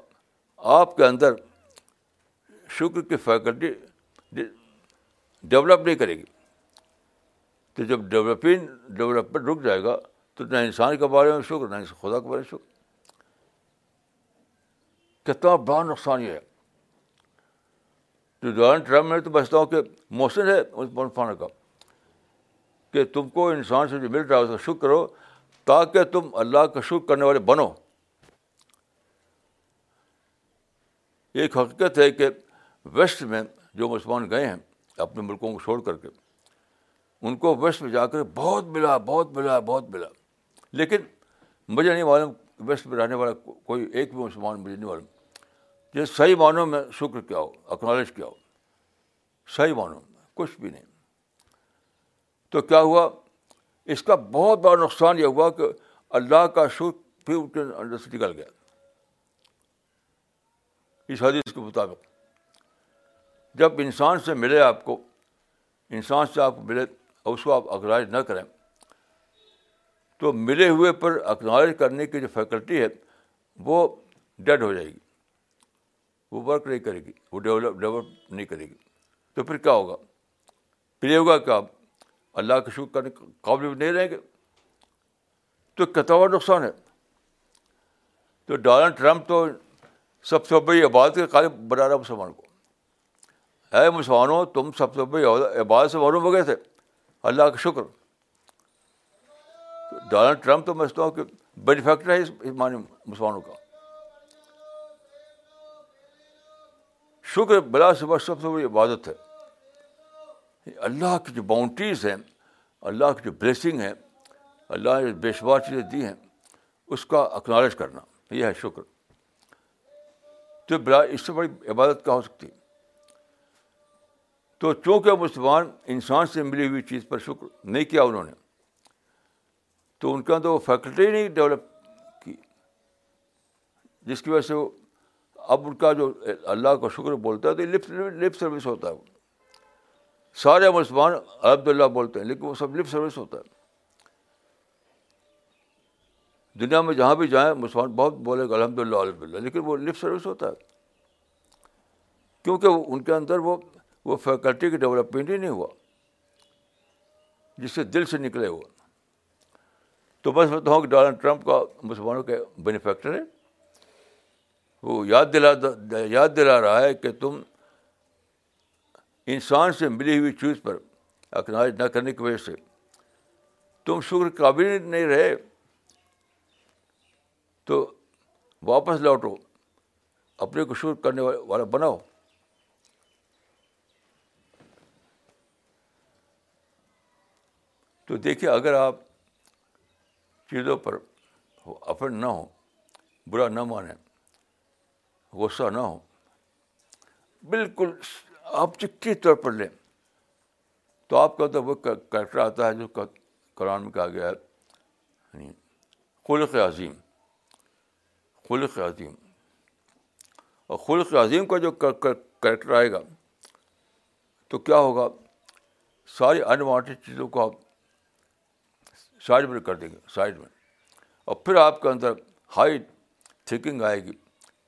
آپ کے اندر شکر کی فیکلٹی ڈیولپ نہیں کرے گی تو جب ڈیولپنگ ڈیولپمنٹ رک جائے گا تو نہ انسان کے بارے میں شکر نہ خدا کے بارے میں شکر کتنا بڑا نقصان یہ ہے تو دوران ٹرمپ میں تو بچتا ہوں کہ موسم ہے مسفانوں کا کہ تم کو انسان سے جو مل رہا ہے اس کا شکر کرو تاکہ تم اللہ کا شکر کرنے والے بنو ایک حقیقت ہے کہ ویسٹ میں جو مسلمان گئے ہیں اپنے ملکوں کو چھوڑ کر کے ان کو ویسٹ میں جا کر بہت ملا بہت ملا بہت ملا لیکن مجھے نہیں معلوم ویسٹ میں رہنے والا کوئی ایک بھی مسلمان مجھے نہیں معلوم کہ صحیح معنوں میں شکر کیا ہو اکنالج کیا ہو صحیح معنوں میں کچھ بھی نہیں تو کیا ہوا اس کا بہت بڑا نقصان یہ ہوا کہ اللہ کا شکر پھر ان کے اندر سے نکل گیا اس حدیث کے مطابق جب انسان سے ملے آپ کو انسان سے آپ کو ملے اور اس کو آپ اکنالج نہ کریں تو ملے ہوئے پر اکنالج کرنے کی جو فیکلٹی ہے وہ ڈیڈ ہو جائے گی وہ ورک نہیں کرے گی وہ ڈیولپ ڈیولپ نہیں کرے گی تو پھر کیا ہوگا پھر یہ ہوگا کہ آپ اللہ کا شکر کرنے کے قابل نہیں رہیں گے تو کتاب نقصان ہے تو ڈونلڈ ٹرمپ تو سب سے بڑی عبادت کے قابل بنا رہا مسلمان کو اے مسلمانوں تم سب سے بڑی عبادت سے معلوم ہو گئے تھے اللہ کا شکر ڈونلڈ ٹرمپ تو میں استا ہوں کہ بینیفیکٹر ہے اس معنی مسلمانوں کا شکر بلا صبح سب سے بڑی عبادت ہے اللہ کی جو باؤنڈریز ہیں اللہ کی جو بلیسنگ ہے اللہ نے بے شمار چیزیں دی ہیں اس کا اکنالج کرنا یہ ہے شکر تو بلا اس سے بڑی عبادت کیا ہو سکتی ہے تو چونکہ مسلمان انسان سے ملی ہوئی چیز پر شکر نہیں کیا انہوں نے تو ان کا تو فیکلٹی نہیں ڈیولپ کی جس کی وجہ سے وہ اب ان کا جو اللہ کا شکر بولتا ہے تو لپ لپ سروس ہوتا ہے سارے مسلمان عبد اللہ بولتے ہیں لیکن وہ سب لپ سروس ہوتا ہے دنیا میں جہاں بھی جائیں مسلمان بہت بولے گا الحمد للہ الحمد للہ لیکن وہ لپ سروس ہوتا ہے کیونکہ ان کے اندر وہ وہ فیکلٹی کی ڈیولپمنٹ ہی نہیں ہوا جس سے دل سے نکلے وہ تو میں سمجھتا ہوں کہ ڈونلڈ ٹرمپ کا مسلمانوں کے بینیفیکٹر ہے وہ یاد دلا یاد دلا رہا ہے کہ تم انسان سے ملی ہوئی چیز پر اکناج نہ کرنے کی وجہ سے تم شکر قابل نہیں رہے تو واپس لوٹو اپنے کو شکر کرنے والا بناؤ تو دیکھیے اگر آپ چیزوں پر افراد نہ ہو برا نہ مانیں غصہ نہ ہو بالکل آپ چکی طور پر لیں تو آپ کا تو وہ کریکٹر آتا ہے جو قرآن میں کہا گیا ہے یعنی خلق عظیم خلق عظیم اور خلق عظیم کا جو کریکٹر آئے گا تو کیا ہوگا ساری انوانٹیڈ چیزوں کو آپ سائڈ میں کر دیں گے سائڈ میں اور پھر آپ کے اندر ہائی تھنکنگ آئے گی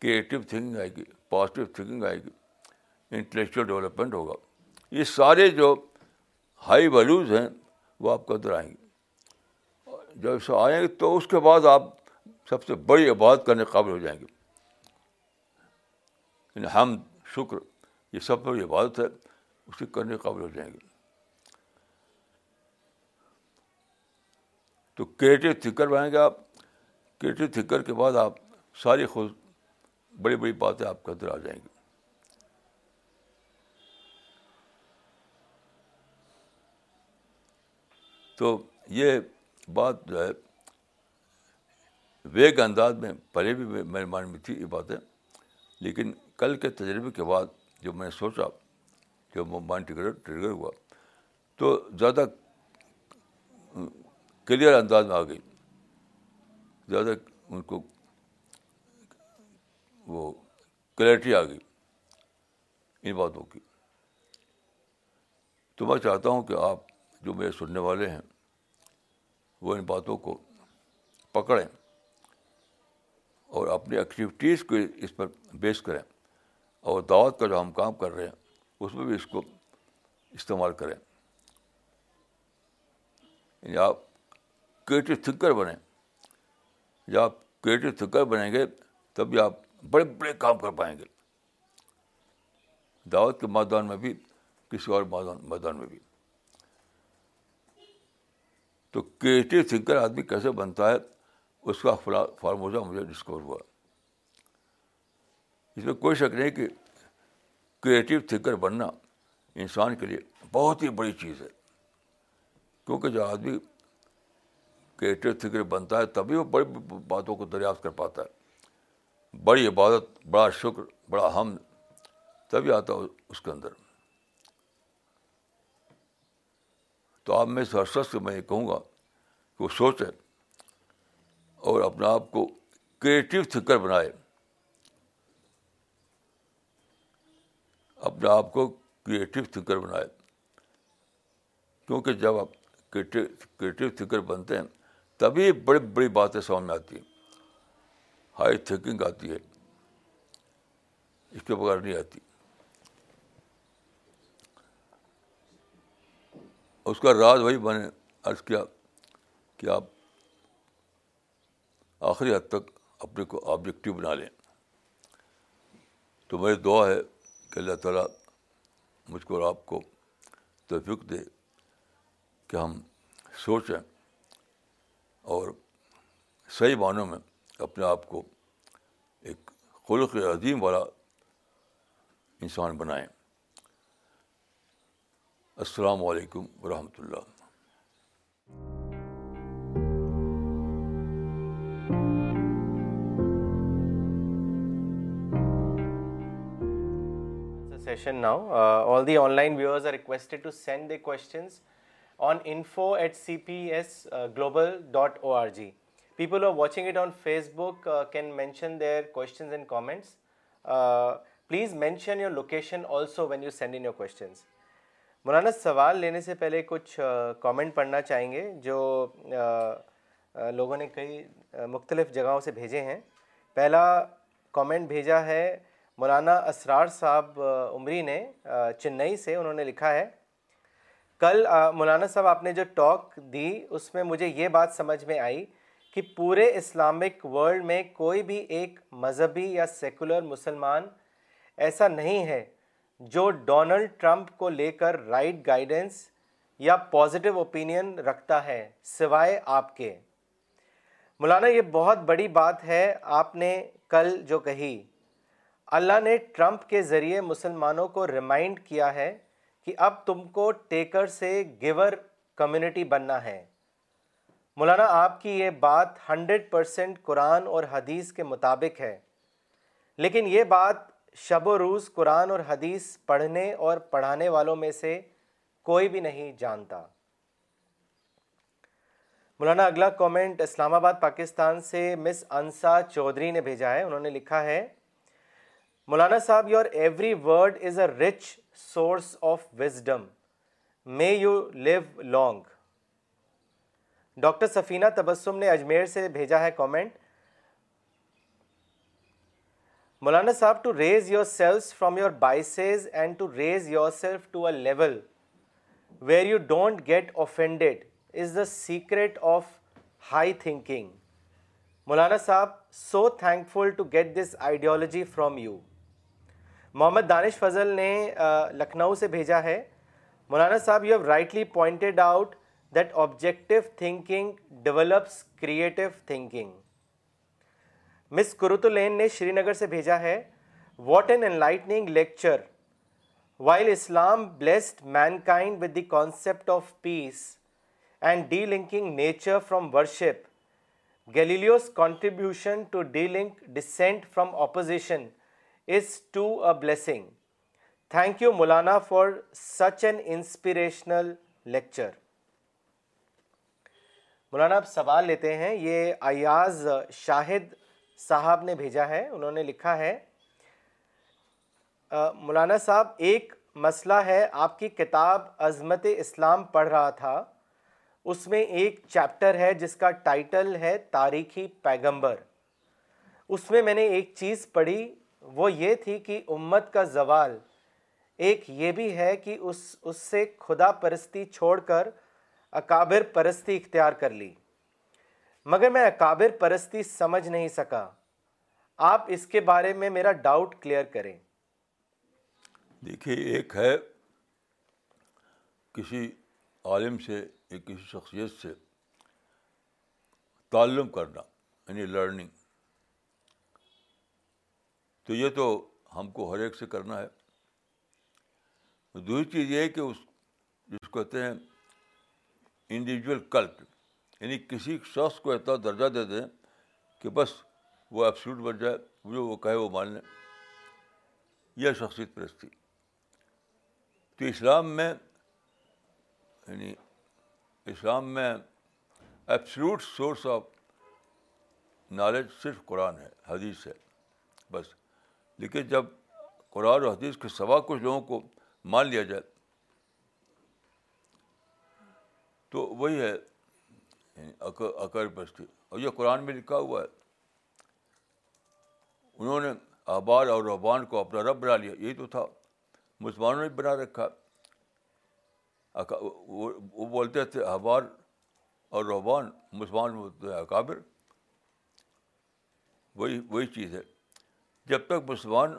کریٹو تھنکنگ آئے گی پازیٹیو تھنکنگ آئے گی انٹلیکچوئل ڈیولپمنٹ ہوگا یہ سارے جو ہائی ویلیوز ہیں وہ آپ کے اندر آئیں گے جب آئیں گے تو اس کے بعد آپ سب سے بڑی عبادت کرنے کے قابل ہو جائیں گے ہم شکر یہ سب بڑی عبادت ہے اسے کرنے کے قابل ہو جائیں گے تو کریٹو تھکر بنائیں گے آپ کریٹو تھکر کے بعد آپ ساری خود بڑی بڑی باتیں آپ کے اندر آ جائیں گی تو یہ بات جو ہے ویگ انداز میں پہلے بھی میرے مان میں تھی یہ باتیں لیکن کل کے تجربے کے بعد جو میں نے سوچا مائنڈ ٹریگر ٹریگر ہوا تو زیادہ کلیئر انداز میں آ گئی زیادہ ان کو وہ کلیئرٹی آ گئی ان باتوں کی تو میں چاہتا ہوں کہ آپ جو میرے سننے والے ہیں وہ ان باتوں کو پکڑیں اور اپنی ایکٹیویٹیز کو اس پر بیس کریں اور دعوت کا جو ہم کام کر رہے ہیں اس میں بھی اس کو استعمال کریں یعنی آپ کریٹو تھنکر بنیں جب آپ کریٹو تھنکر بنیں گے تب بھی آپ بڑے بڑے کام کر پائیں گے دعوت کے میدان میں بھی کسی اور میدان میں بھی تو کریٹو تھنکر آدمی کیسے بنتا ہے اس کا فارمولا مجھے ڈسکور ہوا اس میں کوئی شک نہیں کہ کریٹو تھنکر بننا انسان کے لیے بہت ہی بڑی چیز ہے کیونکہ جو آدمی کریٹو تھنکر بنتا ہے تبھی وہ بڑی باتوں کو دریافت کر پاتا ہے بڑی عبادت بڑا شکر بڑا ہم تبھی آتا ہے اس کے اندر تو آپ میں ہر شخص میں یہ کہوں گا کہ وہ سوچے اور اپنے آپ کو کریٹو تھنکر بنائے اپنے آپ کو کریٹو تھنکر بنائے کیونکہ جب آپ کریٹو کریٹیو تھنکر بنتے ہیں تبھی بڑی بڑی باتیں سامنے آتی ہیں ہائی تھنکنگ آتی ہے اس کے بغیر نہیں آتی اس کا راز وہی میں نے عرض کیا کہ آپ آخری حد تک اپنے کو آبجیکٹیو بنا لیں تو میری دعا ہے کہ اللہ تعالیٰ مجھ کو اور آپ کو توفیق دے کہ ہم سوچیں اور صحیح معنوں میں اپنے آپ کو ایک خلق عظیم والا انسان بنائیں السلام علیکم ورحمۃ اللہ session now all the online viewers are requested to send the questions on info at C P S global dot O R G people are watching it on Facebook can mention their questions and comments please mention your location also when you send in your questions Maulana سوال لینے سے پہلے کچھ comment پڑھنا چاہیں گے جو لوگوں نے کئی مختلف جگہوں سے بھیجے ہیں پہلا کامنٹ بھیجا ہے مولانا اسرار صاحب عمری نے چنئی سے انہوں نے لکھا ہے کل مولانا صاحب آپ نے جو ٹاک دی اس میں مجھے یہ بات سمجھ میں آئی کہ پورے اسلامک ورلڈ میں کوئی بھی ایک مذہبی یا سیکولر مسلمان ایسا نہیں ہے جو ڈونلڈ ٹرمپ کو لے کر رائٹ گائیڈنس یا پازیٹیو اوپینین رکھتا ہے سوائے آپ کے مولانا یہ بہت بڑی بات ہے آپ نے کل جو کہی اللہ نے ٹرمپ کے ذریعے مسلمانوں کو ریمائنڈ کیا ہے کہ اب تم کو ٹیکر سے گیور کمیونٹی بننا ہے مولانا آپ کی یہ بات ہنڈریڈ پرسینٹ قرآن اور حدیث کے مطابق ہے لیکن یہ بات شب و روز قرآن اور حدیث پڑھنے اور پڑھانے والوں میں سے کوئی بھی نہیں جانتا مولانا اگلا کومنٹ اسلام آباد پاکستان سے مس انسا چودھری نے بھیجا ہے انہوں نے لکھا ہے مولانا صاحب your every word is a rich source of wisdom may you live long doctor Safina Tabassum نے اجمیر سے بھیجا ہے comment Maulana Sahab to raise your selves from your biases and to raise your self to a level where you don't get offended is the secret of high thinking Maulana Sahab so thankful to get this ideology from you Mohammad Danish Fazal نے لکھنؤ سے بھیجا ہے مولانا صاحب you have rightly pointed out that objective thinking develops creative thinking miss کرت الین نے Srinagar سے بھیجا ہے what an enlightening lecture while Islam blessed mankind with the concept of peace and delinking nature from worship Galileo's contribution to delink dissent from opposition is to a blessing thank you Maulana for such an inspirational lecture Maulana آپ سوال لیتے ہیں یہ ایاز شاہد صاحب نے بھیجا ہے انہوں نے لکھا ہے مولانا صاحب ایک مسئلہ ہے آپ کی کتاب عظمت اسلام پڑھ رہا تھا اس میں ایک چیپٹر ہے جس کا ٹائٹل ہے تاریخی پیغمبر اس میں میں نے ایک چیز پڑھی وہ یہ تھی کہ امت کا زوال ایک یہ بھی ہے کہ اس اس سے خدا پرستی چھوڑ کر اکابر پرستی اختیار کر لی مگر میں اکابر پرستی سمجھ نہیں سکا آپ اس کے بارے میں میرا ڈاؤٹ کلیئر کریں دیکھیے ایک ہے کسی عالم سے یا کسی شخصیت سے تعلم کرنا یعنی لرننگ تو یہ تو ہم کو ہر ایک سے کرنا ہے دوسری چیز یہ ہے کہ اس جس کو کہتے ہیں انڈیویجول کلٹ یعنی کسی شخص کو اتنا درجہ دے دیں کہ بس وہ ایپسوٹ بن جائے جو وہ کہے وہ مان لیں یہ شخصیت پرستی تو اسلام میں یعنی اسلام میں ایپسلوٹ سورس آف نالج صرف قرآن ہے حدیث ہے بس لیکن جب قرآن و حدیث کے سوا کچھ لوگوں کو مان لیا جائے تو وہی ہے عقر یعنی بستی اور یہ قرآن میں لکھا ہوا ہے انہوں نے احبار اور رحبان کو اپنا رب بنا لیا یہی تو تھا مسلمانوں نے بنا رکھا وہ بولتے تھے احبار اور رحبان مسلمان اکابر وہی وہی چیز ہے جب تک مسلمان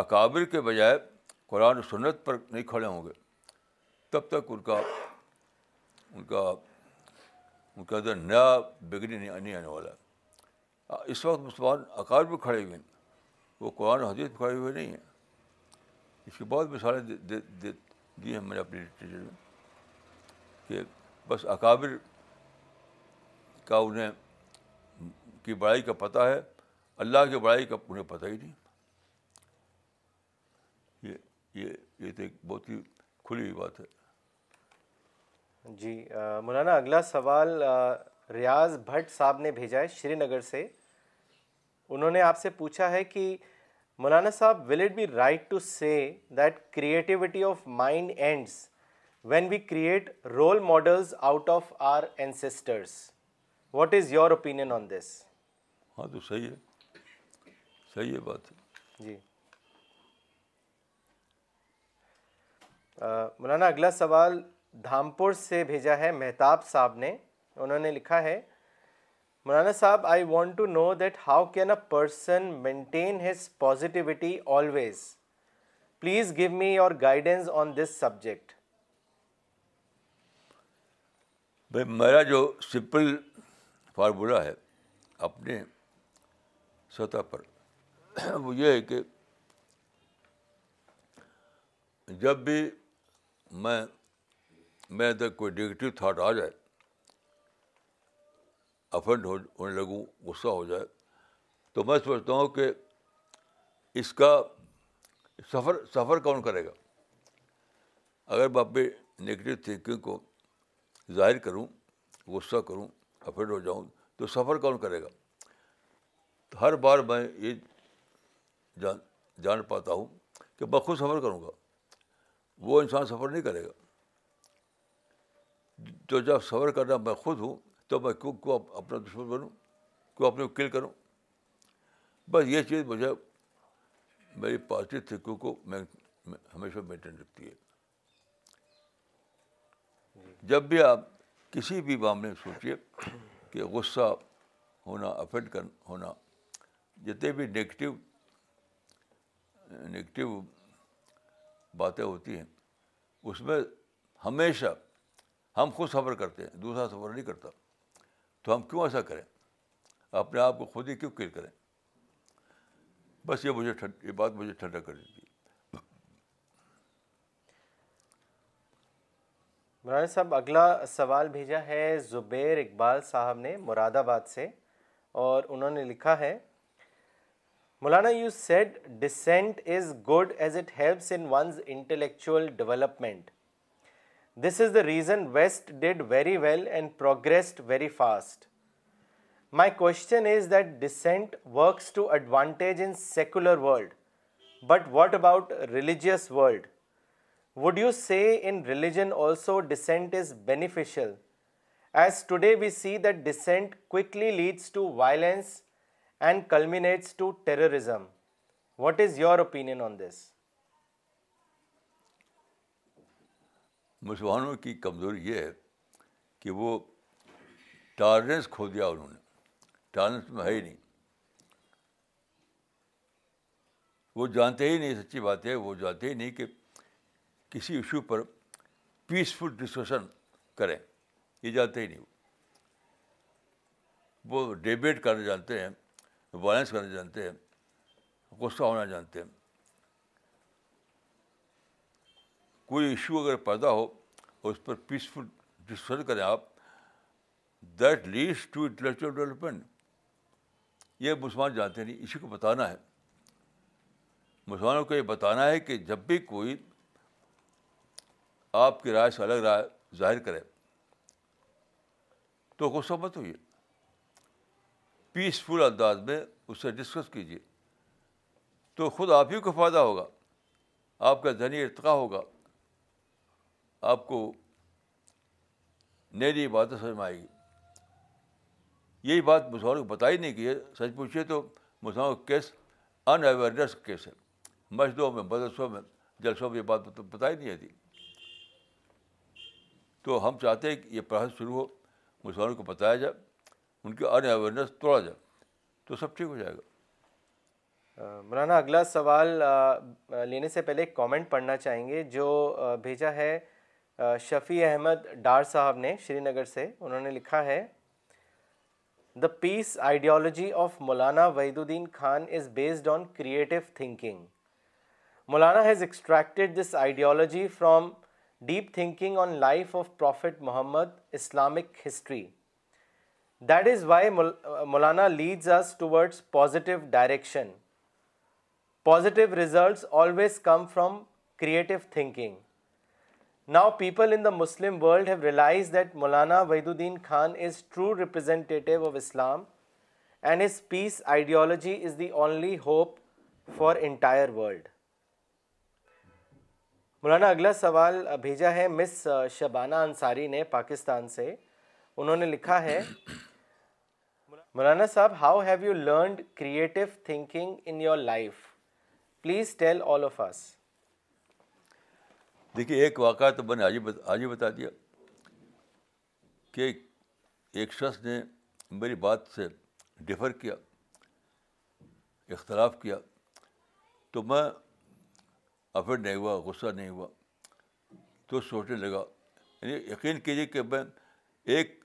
اکابر کے بجائے قرآن و سنت پر نہیں کھڑے ہوں گے تب تک ان کا ان کا ان کے اندر نیا بگنی نہیں آنے والا ہے اس وقت مسلمان اکابر پر کھڑے ہوئے ہیں وہ قرآن حدیث پہ کھڑے ہوئے نہیں ہیں اس کی بہت مثالیں دی ہیں میں نے اپنی لٹریچر میں کہ بس اکابر کا انہیں کی بڑائی کا پتہ ہے اللہ کی بڑائی کا مجھے پتہ ہی نہیں یہ یہ یہ تو ایک بہت ہی کھلی ہوئی بات ہے جی مولانا اگلا سوال ریاض بھٹ صاحب نے بھیجا ہے شری نگر سے انہوں نے آپ سے پوچھا ہے کہ Maulana Sahab will it be right to say that creativity of mind ends when we create role models out of our ancestors what is your opinion on this ہاں تو صحیح ہے صحیح ہے بات ہے جی مولانا اگلا سوال دھامپور سے بھیجا ہے مہتاب صاحب نے لکھا ہے Maulana Sahab I want to know that how can a person maintain his positivity always please give me your guidance on this subject بھائی میرا جو سمپل فارمولہ ہے اپنے سطح پر وہ یہ ہے کہ جب بھی میں میں تک کوئی نگیٹیو تھاٹ آ جائے ہو ہونے لگوں غصہ ہو جائے تو میں سمجھتا ہوں کہ اس کا سفر سفر کون کرے گا اگر میں اپنی نگیٹیو تھینکنگ کو ظاہر کروں غصہ کروں افنڈ ہو جاؤں تو سفر کون کرے گا ہر بار میں یہ جان جان پاتا ہوں کہ میں خود سفر کروں گا وہ انسان سفر نہیں کرے گا تو جب سفر کرنا میں خود ہوں تو میں کیوں اپنا دشمن بنوں کو کل کروں بس یہ چیز مجھے میری پازیٹو تھنکنگ کو میں ہمیشہ مینٹین رکھتی ہے جب بھی آپ کسی بھی معاملے میں سوچیے کہ غصہ ہونا افیکٹ ہونا جتنے بھی نگیٹو نگیٹو باتیں ہوتی ہیں اس میں ہمیشہ ہم خود سفر کرتے ہیں دوسرا سفر نہیں کرتا تو ہم کیوں ایسا کریں اپنے آپ کو خود ہی کیوں کیئر کریں بس یہ مجھے یہ بات مجھے ٹھنڈا کر دیتی مولانا صاحب اگلا سوال بھیجا ہے زبیر اقبال صاحب نے مراد آباد سے اور انہوں نے لکھا ہے Maulana, you said dissent is good as it helps in one's intellectual development. This is the reason West did very well and progressed very fast. My question is that dissent works to advantage in secular world, but what about religious world? Would you say in religion also dissent is beneficial? As today we see that dissent quickly leads to violence and culminates to terrorism what is your opinion on this مسلمانوں کی کمزوری یہ ہے کہ وہ tolerance کھو دیا انہوں نے ٹالرنس میں ہے ہی نہیں وہ جانتے ہی نہیں سچی بات ہے وہ جانتے ہی نہیں کہ کسی ایشو پر پیسفل ڈسکشن کریں یہ جانتے ہی نہیں وہ ڈیبیٹ کرنا جانتے ہیں وائلنس کرنا جانتے ہیں غصہ ہونا جانتے ہیں کوئی ایشو اگر پیدا ہو اس پر پیسفل ڈسکشن کریں آپ that leads to intellectual development یہ مسلمان جانتے نہیں اسی کو بتانا ہے مسلمانوں کو یہ بتانا ہے کہ جب بھی کوئی آپ کی رائے سے الگ رائے ظاہر کرے تو غصہ مت ہوئیے پیسفل انداز میں اس سے ڈسکس کیجیے تو خود آپ ہی کو فائدہ ہوگا آپ کا ذہنی ارتقا ہوگا آپ کو نئی نئی باتیں سمجھ میں آئے گی یہی بات مسلمانوں کو بتائی نہیں کی ہے سچ پوچھیے تو مسلمانوں کا کیس ان اویئرنیس کیس ہے مشدوں میں مدرسوں میں جلسوں میں یہ بات بتائی نہیں آتی جی۔ تو ہم چاہتے ہیں کہ یہ پڑھائی شروع ہو مسلمانوں کو بتایا جائے ان ان کی اویئرنیس توڑا جائے تو سب ٹھیک ہو جائے گا مولانا اگلا سوال لینے سے پہلے ایک کامنٹ پڑھنا چاہیں گے جو بھیجا ہے شفیع احمد ڈار صاحب نے شری نگر سے انہوں نے لکھا ہے the peace ideology of Maulana Wahiduddin Khan is based on creative thinking Maulana has extracted this ideology from deep thinking on life of prophet Muhammad Islamic history that is why Maulana leads us to positive direction positive results always come from creative thinking now people in the Muslim world have realise that Maulana Wahiduddin Khan is true representative of Islam and his peace ideology is the only hope for entire world Maulana اگلا سوال بھیجا ہے مس شبانہ انصاری نے پاکستان سے انہوں نے لکھا ہے Maulana Sahab how have you learned creative thinking in your life please tell all of us دیکھیے ایک واقعہ تو میں نے آج ہی آج ہی بتا دیا کہ ایک شخص نے میری بات سے ڈفر کیا اختلاف کیا تو میں افیڈ نہیں ہوا غصہ نہیں ہوا تو سوچنے لگا یعنی یقین کیجیے کہ میں ایک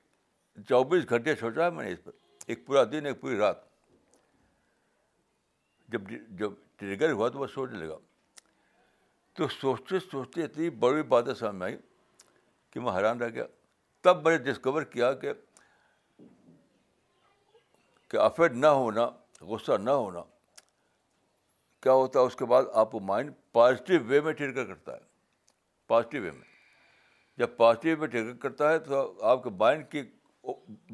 چوبیس گھنٹے سوچا ہے میں نے اس پر ایک پورا دن ایک پوری رات جب جب ٹریگر ہوا تو وہ سوچنے لگا تو سوچتے سوچتے اتنی بڑی باتیں سامنے آئی کہ میں حیران رہ گیا تب میں نے ڈسکور کیا کہ کہ افیڈ نہ ہونا غصہ نہ ہونا کیا ہوتا ہے اس کے بعد آپ کو مائنڈ پازیٹیو وے میں ٹریگر کرتا ہے پازیٹیو وے میں جب پازیٹیو وے میں ٹریگر کرتا ہے تو آپ کے مائنڈ کی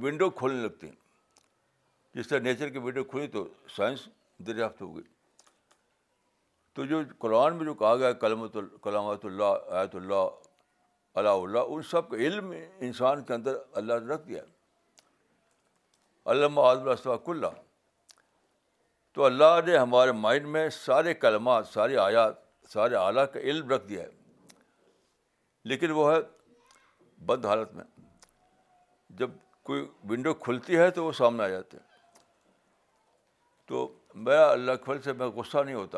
ونڈو کھولنے لگتی ہیں جس طرح نیچر کی ویڈیو کھلی تو سائنس دریافت ہو گئی تو جو قرآن میں جو کہا گیا ہے کلامات اللہ آیت اللہ اللہ اللہ ان سب کا علم انسان کے اندر اللہ نے رکھ دیا علامہ آدم الصفاق اللہ تو اللہ نے ہمارے مائنڈ میں سارے کلمات سارے آیات سارے اعلیٰ کا علم رکھ دیا ہے لیکن وہ ہے بند حالت میں جب کوئی ونڈو کھلتی ہے تو وہ سامنے آ جاتے ہیں تو میرا اللہ کے سے میں غصہ نہیں ہوتا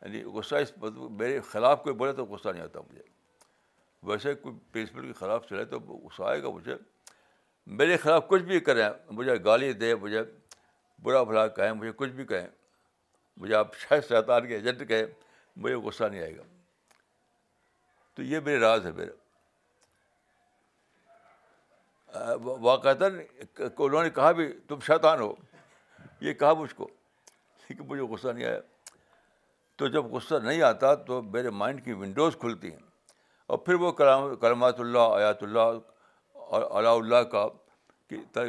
یعنی غصہ اس میرے خلاف کوئی بولے تو غصہ نہیں آتا مجھے ویسے کوئی پرنسپل کے خلاف چلے تو غصہ آئے گا مجھے میرے خلاف کچھ بھی کریں مجھے گالی دے مجھے برا بھلا کہیں مجھے کچھ بھی کہیں مجھے آپ شاید شیطان کے ایجنٹ کہیں مجھے غصہ نہیں آئے گا تو یہ میرے راز ہے میرا واقعات انہوں نے کہا بھی تم شیطان ہو یہ کہا مجھ کو لیکن مجھے غصہ نہیں آیا تو جب غصہ نہیں آتا تو میرے مائنڈ کی ونڈوز کھلتی ہیں اور پھر وہ کلام کلمات اللہ آیات اللہ اور علاء اللہ کا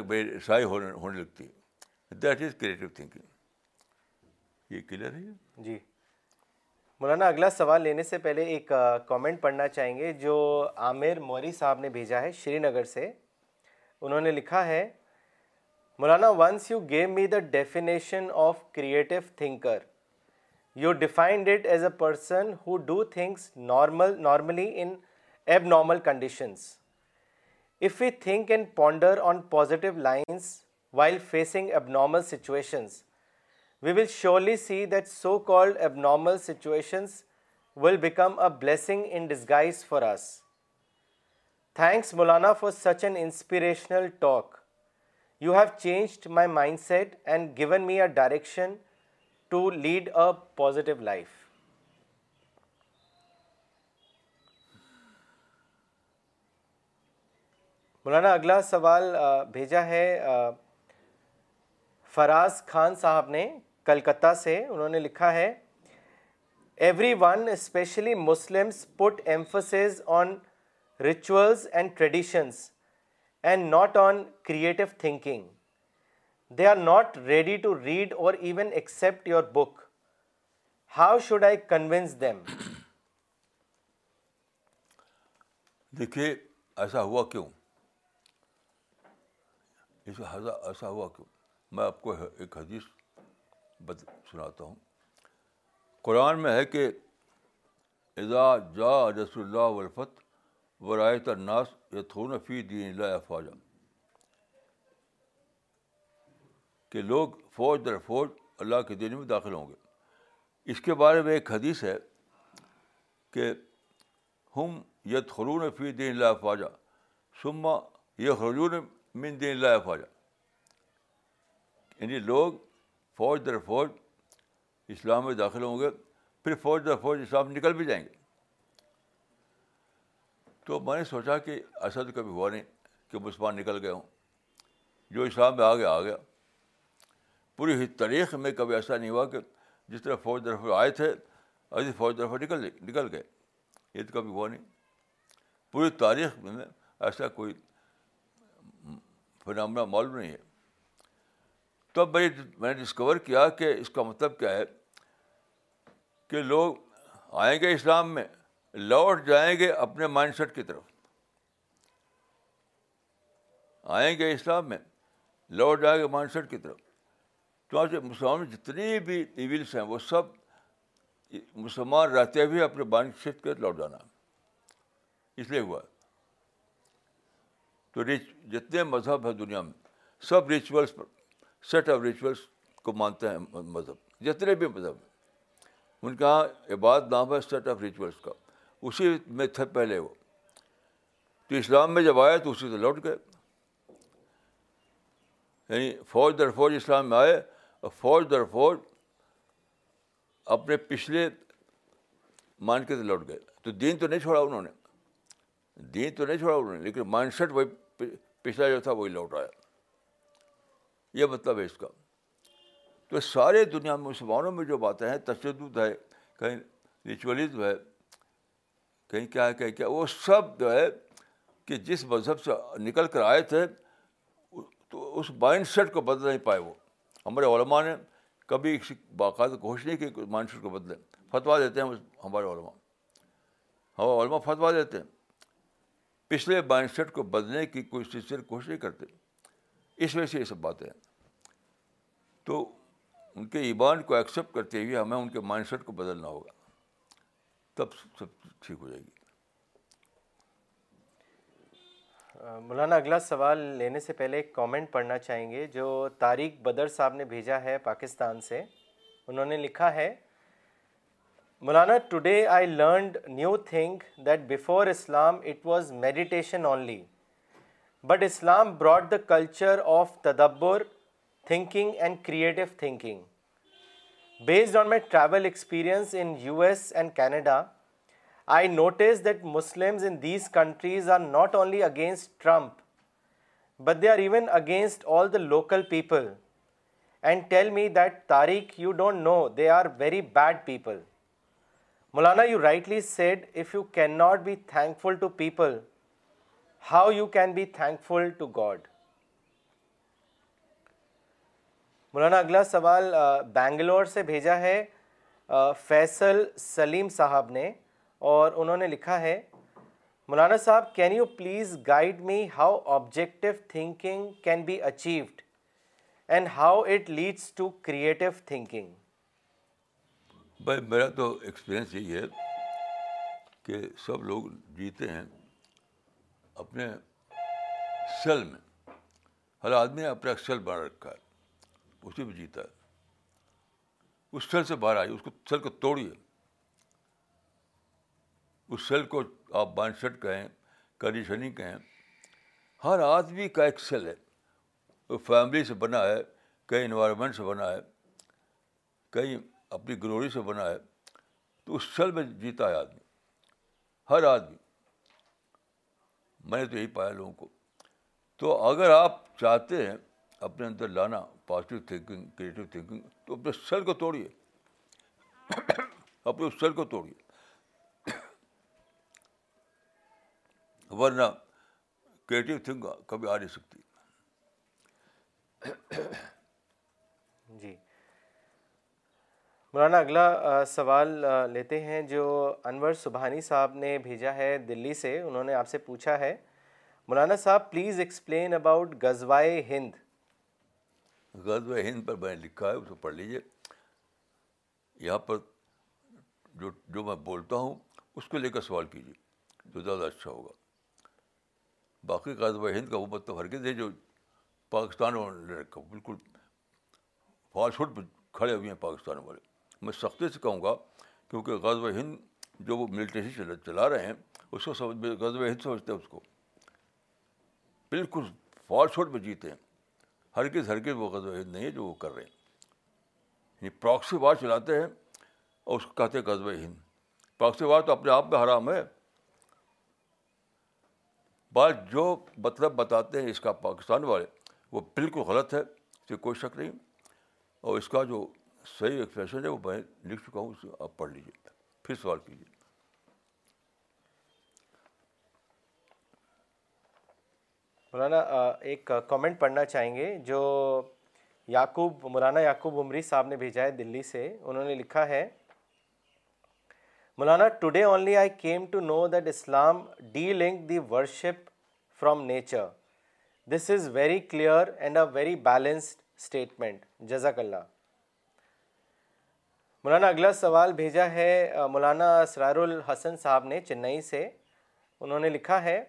بے رسائی ہونے ہونے لگتی ہے دیٹ از کریٹو تھنکنگ یہ کلیئر ہے جی مولانا اگلا سوال لینے سے پہلے ایک کامنٹ پڑھنا چاہیں گے جو عامر موری صاحب نے بھیجا ہے شری نگر سے انہوں نے لکھا ہے Maulana, once you gave me the definition of creative thinker, you defined it as a person who do things normally in abnormal conditions. If we think and ponder on positive lines while facing abnormal situations, we will surely see that so-called abnormal situations will become a blessing in disguise for us. Thanks, Maulana, for such an inspirational talk. You have changed my mindset and given me a direction to lead a positive life Maulana اگلا سوال بھیجا ہے فراز خان صاحب نے کلکتہ سے انہوں نے لکھا ہے every one especially Muslims put emphasis on rituals and traditions and not on creative thinking they are not ready to read or even accept your book how should I convince them دیکھیے ایسا ہوا کیوں ایسا ہوا کیوں میں آپ کو ایک حدیث سناتا ہوں قرآن میں ہے کہ جا رسول اللہ ورائے رائےت ناس تھوڑا فی دین اللہ فاجہ کہ لوگ فوج در فوج اللہ کے دین میں داخل ہوں گے اس کے بارے میں ایک حدیث ہے کہ ہم یہ تھرون فی اللہ فواجہ سما یہ حرجون من دین اللہ فواجہ یعنی لوگ فوج در فوج اسلام میں داخل ہوں گے پھر فوج در فوج اسلام نکل بھی جائیں گے تو میں نے سوچا کہ ایسا تو کبھی ہوا نہیں کہ مسلمان نکل گئے ہوں جو اسلام میں آ گیا آ گیا پوری تاریخ میں کبھی ایسا نہیں ہوا کہ جس طرح فوج درف آئے تھے ایسی فوج طرف نکل نکل گئے یہ تو کبھی ہوا نہیں پوری تاریخ میں ایسا کوئی فنامنا معلوم نہیں ہے تب میں میں نے ڈسکور کیا کہ اس کا مطلب کیا ہے کہ لوگ آئیں گے اسلام میں لوٹ جائیں گے اپنے مائنڈ سیٹ کی طرف آئیں گے اسلام میں لوٹ جائیں گے مائنڈ سیٹ کی طرف چونکہ مسلمان جتنی بھی ایونس ہیں وہ سب مسلمان رہتے ہوئے اپنے مائنڈ سیٹ کے لوٹ جانا اس لیے ہوا تو ریچ جتنے مذہب ہیں دنیا میں سب ریچولس پر سیٹ آف ریچولس کو مانتے ہیں مذہب جتنے بھی مذہب ان کے یہاں عبادت نام ہے سیٹ آف ریچولس کا اسی میں تھے پہلے وہ تو اسلام میں جب آئے تو اسی سے لوٹ گئے یعنی فوج در فوج اسلام میں آئے اور فوج در فوج اپنے پچھلے مان کے سے لوٹ گئے تو دین تو نہیں چھوڑا انہوں نے دین تو نہیں چھوڑا انہوں نے لیکن مائنڈ سیٹ وہی پچھلا جو تھا وہی لوٹ آیا یہ مطلب ہے اس کا تو سارے دنیا میں مسلمانوں میں جو باتیں ہیں تشدد ہے کہیں ریچولزم ہے کہیں کیا ہے کہیں کیا وہ سب جو ہے کہ جس مذہب سے نکل کر آئے تھے تو اس مائنڈ سیٹ کو بدل نہیں پائے وہ ہمارے علماء نے کبھی باقاعدہ کوشش نہیں کی مائنڈ سیٹ کو بدلے فتوا دیتے ہیں ہمارے علماء ہمارے علماء فتوا دیتے ہیں پچھلے مائنڈ سیٹ کو بدلنے کی کوئی چیز کوشش نہیں کرتے اس وجہ سے یہ سب باتیں ہیں تو ان کے ایمان کو ایکسیپٹ کرتے ہوئے ہمیں ان کے مائنڈ سیٹ کو بدلنا ہوگا تب سب ٹھیک ہو جائے گی مولانا اگلا سوال لینے سے پہلے ایک کامنٹ پڑھنا چاہیں گے جو تاریخ بدر صاحب نے بھیجا ہے پاکستان سے انہوں نے لکھا ہے Maulana today I learned new thing that before Islam it was meditation only but Islam brought the culture of تدبر thinking and creative thinking Based on my travel experience in US and Canada, I noticed that Muslims in these countries are not only against Trump, but they are even against all the local people, and tell me that, Tariq, you don't know, they are very bad people. Maulana, you rightly said, if you cannot be thankful to people, how you can be thankful to God? Maulana اگلا سوال بینگلور سے بھیجا ہے فیصل سلیم صاحب نے اور انہوں نے لکھا ہے مولانا صاحب can you please guide me how objective thinking can be achieved and how it leads to creative thinking بھائی میرا تو ایکسپیرئنس یہی ہے کہ سب لوگ جیتے ہیں اپنے سیل میں ہر آدمی اپنا سیل بنا رکھا ہے اسی میں جیتا ہے اس سیل سے باہر آئیے اس کو سیل کو توڑیے اس سیل کو آپ سیٹ کہیں کنڈیشننگ کہیں ہر آدمی کا ایک سیل ہے وہ فیملی سے بنا ہے کہیں انوائرمنٹ سے بنا ہے کہیں اپنی گلوری سے بنا ہے تو اس سیل میں جیتا ہے آدمی ہر آدمی میں نے تو یہی پایا لوگوں کو تو اگر آپ چاہتے ہیں اپنے اندر لانا پازیٹیو تھنکنگ کریٹیو تھنکنگ تو اپنے سیل کو توڑیے اپنے اس سیل کو توڑیے ورنہ کریٹیو تھنک کبھی آ نہیں سکتی جی مولانا اگلا سوال لیتے ہیں جو انور سبحانی صاحب نے بھیجا ہے دلی سے انہوں نے آپ سے پوچھا ہے مولانا صاحب پلیز ایکسپلین اباؤٹ غزوائے ہند غزل ہند پر میں نے لکھا ہے اسے پڑھ لیجیے یہاں پر جو جو میں بولتا ہوں اس کو لے کر سوال کیجیے جو زیادہ اچھا ہوگا باقی غازب ہند کا وہ مطلب ہرکیز ہے جو پاکستان بالکل فالس ہوڈ پہ کھڑے ہوئے ہیں پاکستان والے میں سختی سے کہوں گا کیونکہ غزل ہند جو وہ ملٹری چلا, چلا رہے ہیں اس کو سمجھ غزل ہند سمجھتے ہیں اس کو بالکل فالس ہوڈ پہ جیتے ہیں ہر کس وہ غزوہ ہند نہیں ہے جو وہ کر رہے ہیں یعنی پراکسی وار چلاتے ہیں اور اس کو کہتے ہیں غزوہ ہند پراکسی وار تو اپنے آپ میں حرام ہے بات جو مطلب بتاتے ہیں اس کا پاکستان والے وہ بالکل غلط ہے اس سے کوئی شک نہیں اور اس کا جو صحیح ایکسپریشن ہے وہ میں لکھ چکا ہوں اسے آپ پڑھ لیجیے پھر سوال کیجیے مولانا ایک کامنٹ پڑھنا چاہیں گے جو یعقوب مولانا یعقوب عمری صاحب نے بھیجا ہے دلی سے انہوں نے لکھا ہے Maulana today only I came to know that Islam delinked the worship from nature this is very clear and a very balanced statement جزاک اللہ مولانا اگلا سوال بھیجا ہے مولانا اسرار الحسن صاحب نے چنئی سے انہوں نے لکھا ہے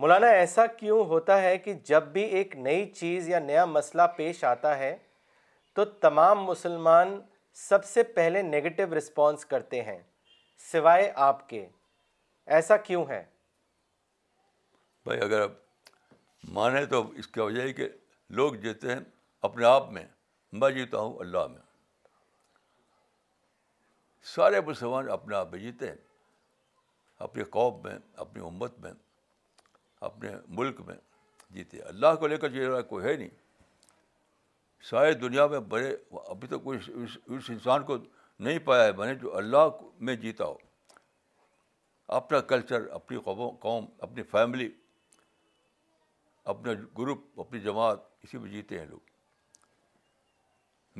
مولانا ایسا کیوں ہوتا ہے کہ جب بھی ایک نئی چیز یا نیا مسئلہ پیش آتا ہے تو تمام مسلمان سب سے پہلے نگیٹو رسپانس کرتے ہیں سوائے آپ کے ایسا کیوں ہے بھائی اگر آپ مانیں تو اس کی وجہ ہے کہ لوگ جیتے ہیں اپنے آپ میں میں جیتا ہوں اللہ میں سارے مسلمان اپنے آپ میں جیتے ہیں اپنے قوم میں اپنی امت میں اپنے ملک میں جیتے اللہ کو لے کر جی رہا کوئی ہے نہیں ساری دنیا میں بڑے ابھی تو اس انسان کو نہیں پایا ہے میں نے جو اللہ میں جیتا ہو اپنا کلچر اپنی قوم اپنی فیملی اپنا گروپ اپنی جماعت اسی میں جیتے ہیں لوگ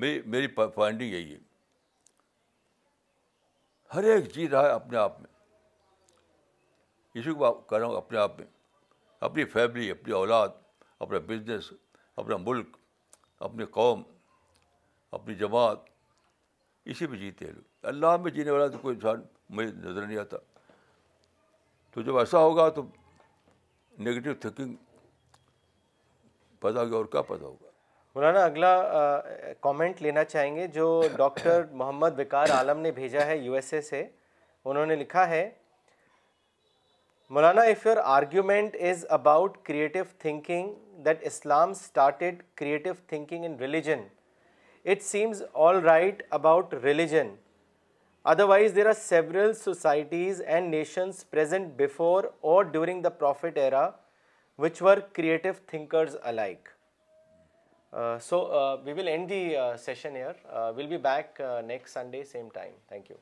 میری میری فائنڈنگ یہی ہے ہر ایک جی رہا ہے اپنے آپ میں اسی کو رہا ہوں اپنے آپ میں اپنی فیملی اپنی اولاد اپنا بزنس اپنا ملک اپنی قوم اپنی جماعت اسی پہ جیتے ہیں لوگ اللہ میں جینے والا تو کوئی انسان مجھے نظر نہیں آتا تو جب ایسا ہوگا تو نگیٹو تھنکنگ پتا ہوگا اور کیا پتا ہوگا مولانا اگلا کامنٹ لینا چاہیں گے جو ڈاکٹر محمد وکار عالم نے بھیجا ہے یو ایس اے سے انہوں نے لکھا ہے Maulana, if your argument is about creative thinking, that Islam started creative thinking in religion, it seems all right about religion. Otherwise, there are several societies and nations present before or during the Prophet era which were creative thinkers alike. Uh, uh, we will end the uh, session here. We'll be back next Sunday, same time. Thank you.